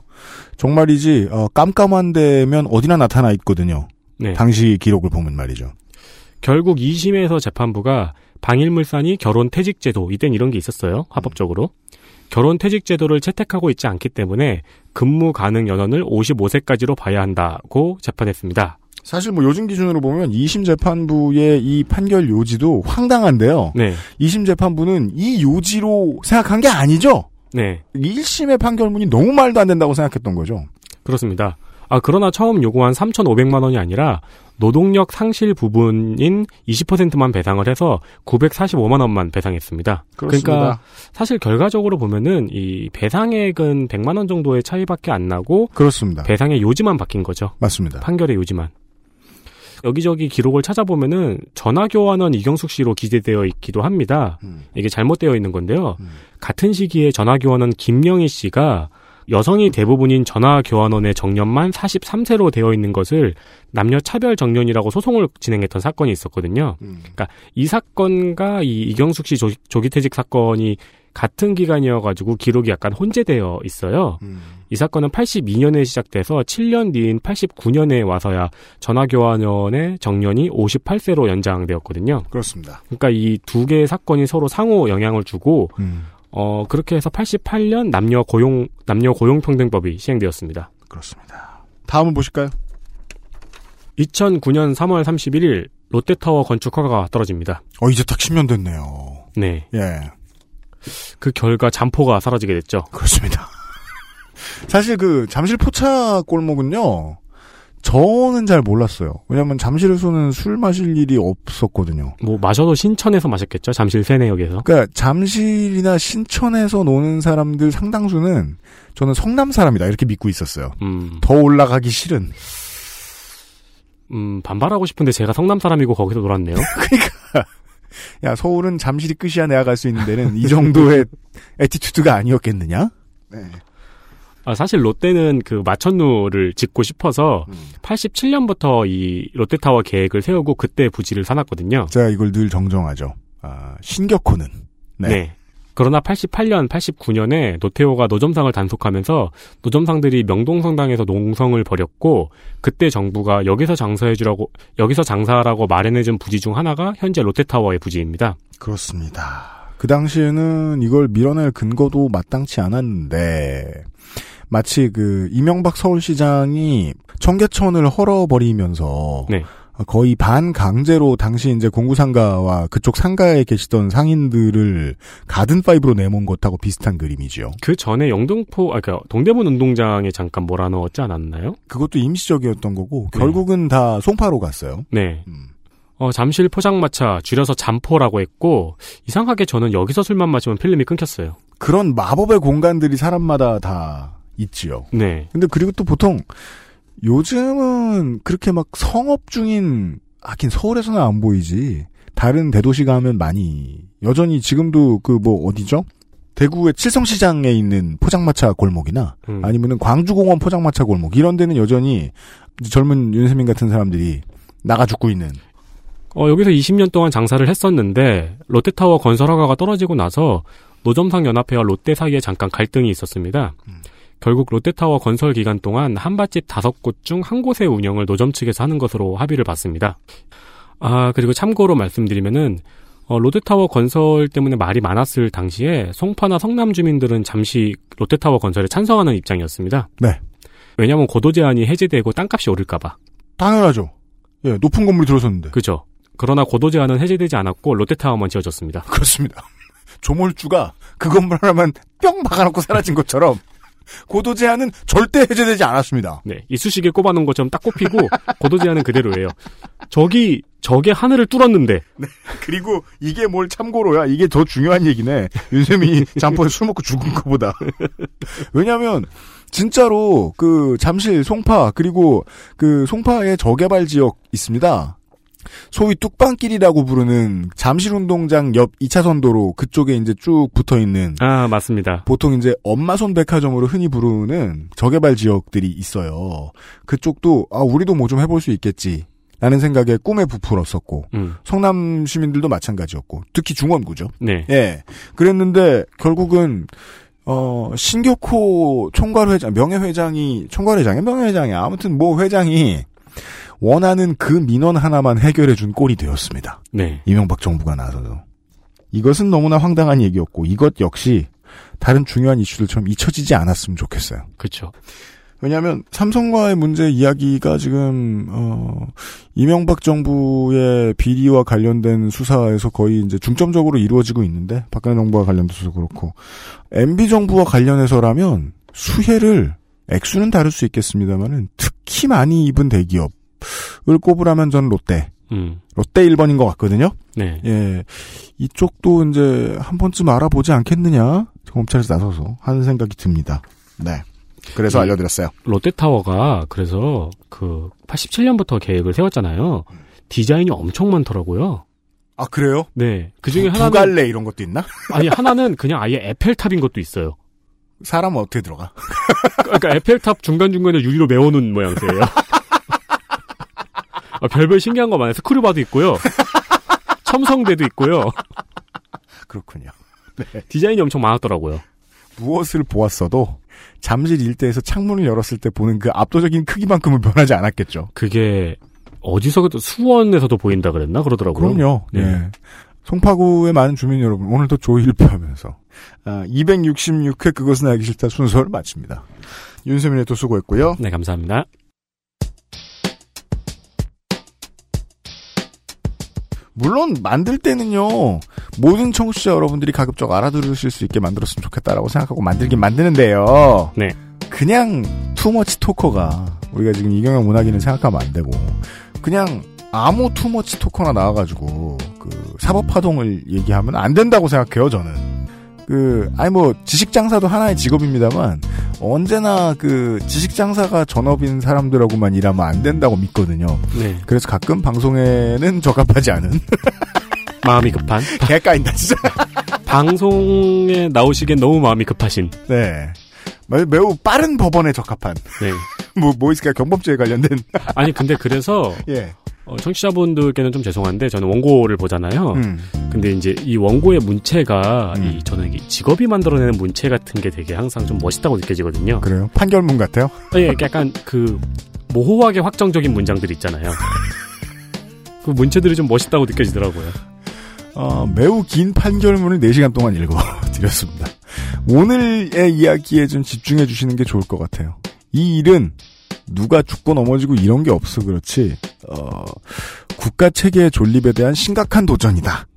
정말이지 어, 깜깜한 데면 어디나 나타나 있거든요. 네. 당시 기록을 보면 말이죠. 결국 2심에서 재판부가 방일물산이 결혼 퇴직 제도 이땐 이런 게 있었어요 합법적으로 결혼 퇴직 제도를 채택하고 있지 않기 때문에 근무 가능 연원을 55세까지로 봐야 한다고 재판했습니다. 사실 뭐 요즘 기준으로 보면 2심 재판부의 이 판결 요지도 황당한데요. 네, 2심 재판부는 이 요지로 생각한 게 아니죠. 네 1심의 판결문이 너무 말도 안 된다고 생각했던 거죠. 그렇습니다. 아 그러나 처음 요구한 3,500만 원이 아니라 노동력 상실 부분인 20%만 배상을 해서 945만 원만 배상했습니다. 그렇습니다. 그러니까 사실 결과적으로 보면은 이 배상액은 100만 원 정도의 차이밖에 안 나고 그렇습니다. 배상의 요지만 바뀐 거죠. 맞습니다. 판결의 요지만. 여기저기 기록을 찾아보면은 전화교환원 이경숙 씨로 기재되어 있기도 합니다. 음. 이게 잘못되어 있는 건데요. 음. 같은 시기에 전화교환원 김영희 씨가 여성이 대부분인 전화 교환원의 정년만 43세로 되어 있는 것을 남녀 차별 정년이라고 소송을 진행했던 사건이 있었거든요. 음. 그러니까 이 사건과 이 이경숙 씨 조, 조기퇴직 사건이 같은 기간이어가지고 기록이 약간 혼재되어 있어요. 음. 이 사건은 82년에 시작돼서 7년 뒤인 89년에 와서야 전화교환원의 정년이 58세로 연장되었거든요. 그렇습니다. 그러니까 이 두 개의 사건이 서로 상호 영향을 주고 음. 어 그렇게 해서 88년 남녀 고용 남녀 고용 평등법이 시행되었습니다. 그렇습니다. 다음은 보실까요? 2009년 3월 31일 롯데타워 건축 허가가 떨어집니다. 어 이제 딱 10년 됐네요. 네. 예. 그 결과 잠포가 사라지게 됐죠. 그렇습니다. 사실 그 잠실 포차 골목은요. 저는 잘 몰랐어요. 왜냐면 잠실에서는 술 마실 일이 없었거든요. 뭐 마셔도 신천에서 마셨겠죠. 잠실 세내역에서. 그러니까 잠실이나 신천에서 노는 사람들 상당수는 저는 성남 사람이다 이렇게 믿고 있었어요. 음, 더 올라가기 싫은. 음, 반발하고 싶은데 제가 성남 사람이고 거기서 놀았네요. 야 서울은 잠실이 끝이야 내가 갈 수 있는 데는 이 정도의 attitude가 아니었겠느냐? 네. 아, 사실 롯데는 그 마천루를 짓고 싶어서 음. 87년부터 이 롯데타워 계획을 세우고 그때 부지를 사놨거든요. 제가 이걸 늘 정정하죠. 아, 신격호는 네. 네. 그러나 88년, 89년에 노태우가 노점상을 단속하면서 노점상들이 명동성당에서 농성을 벌였고 그때 정부가 여기서 장사해주라고 여기서 장사하라고 마련해준 부지 중 하나가 현재 롯데타워의 부지입니다. 그렇습니다. 그 당시에는 이걸 밀어낼 근거도 마땅치 않았는데 마치 그 이명박 서울시장이 청계천을 헐어버리면서 네. 거의 반 강제로 당시 이제 공구상가와 그쪽 상가에 계시던 상인들을 가든 파이브로 내몬 것하고 비슷한 그림이죠. 그 전에 영등포, 아, 그러니까 동대문 운동장에 잠깐 몰아넣었지 않았나요? 그것도 임시적이었던 거고 네. 결국은 다 송파로 갔어요. 네. 음. 어, 잠실 포장마차, 줄여서 잠포라고 했고, 이상하게 저는 여기서 술만 마시면 필름이 끊겼어요. 그런 마법의 공간들이 사람마다 다 있지요. 네. 근데 그리고 또 보통 요즘은 그렇게 막 성업 중인 하긴 서울에서는 안 보이지. 다른 대도시 가면 많이 여전히 지금도 그 뭐 어디죠? 대구의 칠성시장에 있는 포장마차 골목이나 음. 아니면은 광주공원 포장마차 골목 이런 데는 여전히 젊은 윤세민 같은 사람들이 나가 죽고 있는 어, 여기서 20년 동안 장사를 했었는데, 롯데타워 건설 허가가 떨어지고 나서 노점상 연합회와 롯데 사이에 잠깐 갈등이 있었습니다. 결국 롯데타워 건설 기간 동안 한밭집 다섯 곳 중 한 곳의 운영을 노점 측에서 하는 것으로 합의를 봤습니다. 아, 그리고 참고로 말씀드리면은, 어, 롯데타워 건설 때문에 말이 많았을 당시에 송파나 성남 주민들은 잠시 롯데타워 건설에 찬성하는 입장이었습니다. 네. 왜냐하면 고도 제한이 해제되고 땅값이 오를까봐. 당연하죠. 예, 높은 건물이 들어섰는데. 그죠. 그러나 고도 제한은 해제되지 않았고 롯데타워만 지어졌습니다. 그렇습니다. 조몰주가 그 건물 하나만 뿅 박아놓고 사라진 것처럼 고도 제한은 절대 해제되지 않았습니다. 네, 이쑤시개 꼽아놓은 것처럼 딱 꼽히고 고도 제한은 그대로예요. 저기 저게 하늘을 뚫었는데 그리고 이게 뭘 참고로야 이게 더 중요한 얘기네. 윤세민이 잠포에 술 먹고 죽은 것보다. 왜냐하면 진짜로 그 잠실 송파 그리고 그 송파의 저개발 지역 있습니다. 소위 뚝방길이라고 부르는 잠실운동장 옆 2차선 도로 그쪽에 이제 쭉 붙어 있는 아 맞습니다. 보통 이제 엄마손 백화점으로 흔히 부르는 저개발 지역들이 있어요. 그쪽도 아 우리도 뭐 좀 해볼 수 있겠지. 라는 생각에 꿈에 부풀었었고 음, 성남 시민들도 마찬가지였고 특히 중원구죠. 네, 예. 그랬는데 결국은 어 신격호 총괄 회장 명예 회장이 총괄 회장이 명예 회장이 아무튼 뭐 회장이 원하는 그 민원 하나만 해결해 준 꼴이 되었습니다. 네, 이명박 정부가 나서서 이것은 너무나 황당한 얘기였고 이것 역시 다른 중요한 이슈들처럼 잊혀지지 않았으면 좋겠어요. 그렇죠. 왜냐하면 삼성과의 문제 이야기가 지금 어 이명박 정부의 비리와 관련된 수사에서 거의 이제 중점적으로 이루어지고 있는데 박근혜 정부와 관련돼서 그렇고 MB 정부와 관련해서라면 수혜를 액수는 다를 수 있겠습니다만은 특히 많이 입은 대기업 을 꼽으라면 저는 롯데 음, 롯데 1번인 것 같거든요. 네, 예 이쪽도 이제 한 번쯤 알아보지 않겠느냐 검찰에서 나서서 하는 생각이 듭니다. 네. 그래서 음. 알려드렸어요. 롯데타워가 그래서 그 87년부터 계획을 세웠잖아요. 디자인이 엄청 많더라고요. 아 그래요? 네, 그 중에 두 하나는 갈래 이런 것도 있나? 아니 하나는 그냥 아예 에펠탑인 것도 있어요. 사람은 어떻게 들어가? 그러니까 에펠탑 중간 중간에 유리로 메워놓은 모양새예요. 아, 별별 신기한 거 많아요. 스크류바도 있고요. 첨성대도 있고요. 그렇군요. 디자인이 엄청 많았더라고요. 무엇을 보았어도 잠실 일대에서 창문을 열었을 때 보는 그 압도적인 크기만큼은 변하지 않았겠죠. 그게 어디서도 수원에서도 보인다 그랬나 그러더라고요. 그럼요. 네. 예. 송파구의 많은 주민 여러분 오늘도 조일표하면서 아, 266회 그것은 알기 싫다 순서를 마칩니다. 윤세민의 또 수고했고요. 네, 감사합니다. 물론 만들 때는요 모든 청취자 여러분들이 가급적 알아들으실 수 있게 만들었으면 좋겠다라고 생각하고 만들긴 만드는데요. 네. 그냥 투머치 토커가 우리가 지금 이경영 문학인을 생각하면 안 되고 그냥 아무 투머치 토커나 나와가지고 그 사법 파동을 얘기하면 안 된다고 생각해요 저는. 그 아니 뭐 지식 장사도 하나의 직업입니다만 언제나 그 지식 장사가 전업인 사람들하고만 일하면 안 된다고 믿거든요. 네. 그래서 가끔 방송에는 적합하지 않은 마음이 급한 개 까인다 진짜. 방송에 나오시기엔 너무 마음이 급하신. 네. 매- 매우 빠른 법원에 적합한 네. 뭐 뭐 있을까 경범죄에 관련된 아니 근데 그래서 예. 어, 청취자분들께는 좀 죄송한데 저는 원고를 보잖아요. 음. 근데 이제 이 원고의 문체가 음. 이 저는 이 직업이 만들어내는 문체 같은 게 되게 항상 좀 멋있다고 느껴지거든요. 그래요? 판결문 같아요? 예, 약간 그 모호하게 확정적인 문장들 있잖아요. 그 문체들이 좀 멋있다고 느껴지더라고요. 어, 매우 긴 판결문을 4시간 동안 읽어드렸습니다. 오늘의 이야기에 좀 집중해 주시는 게 좋을 것 같아요. 이 일은 누가 죽고 넘어지고 이런 게 없어 그렇지, 어, 국가 체계의 존립에 대한 심각한 도전이다.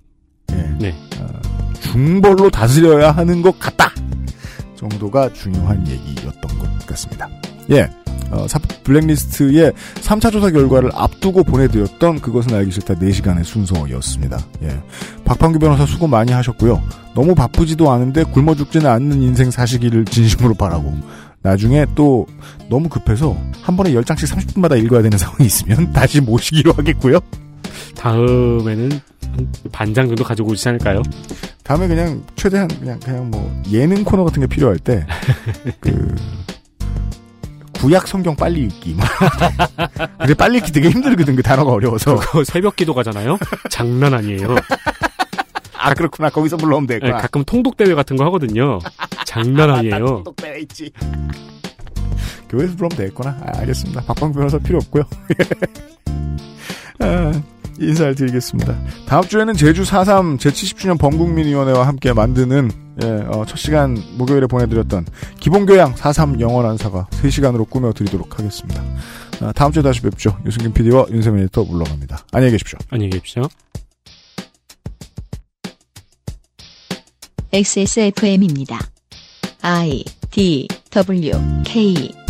예. 네. 어, 중벌로 다스려야 하는 것 같다. 정도가 중요한 얘기였던 것 같습니다. 예. 어, 사- 블랙리스트의 3차 조사 결과를 앞두고 보내드렸던 그것은 알기 싫다 4시간의 순서였습니다. 예. 박판규 변호사 수고 많이 하셨고요. 너무 바쁘지도 않은데 굶어 죽지는 않는 인생 사시기를 진심으로 바라고 나중에 또 너무 급해서 한 번에 10장씩 30분마다 읽어야 되는 상황이 있으면 다시 모시기로 하겠고요. 다음에는 한 반장 정도 가지고 오지 않을까요? 다음에 그냥 최대한 그냥 그냥 뭐 예능 코너 같은 게 필요할 때 그 구약 성경 빨리 읽기. 근데 빨리 읽기 되게 힘들거든 그 단어가 어려워서. 그거 새벽 기도 가잖아요? 장난 아니에요. 아 그렇구나 거기서 불러오면 네, 될거야. 가끔 통독 대회 같은 거 하거든요. 장난 아니에요. 똑똑대가 있지. 교회에서 불러오면 되겠구나. 아, 알겠습니다. 박방 변호사 필요 없고요. 아, 인사를 드리겠습니다. 다음 주에는 제주 4.3 제70주년 범국민위원회와 함께 만드는 예, 어, 첫 시간 목요일에 보내드렸던 기본교양 4.3 영원한 사과 3시간으로 꾸며드리도록 하겠습니다. 아, 다음 주에 다시 뵙죠. 유승균 PD와 윤세민 에디터 물러갑니다. 안녕히 계십시오. 안녕히 계십시오. XSFM입니다. I D W K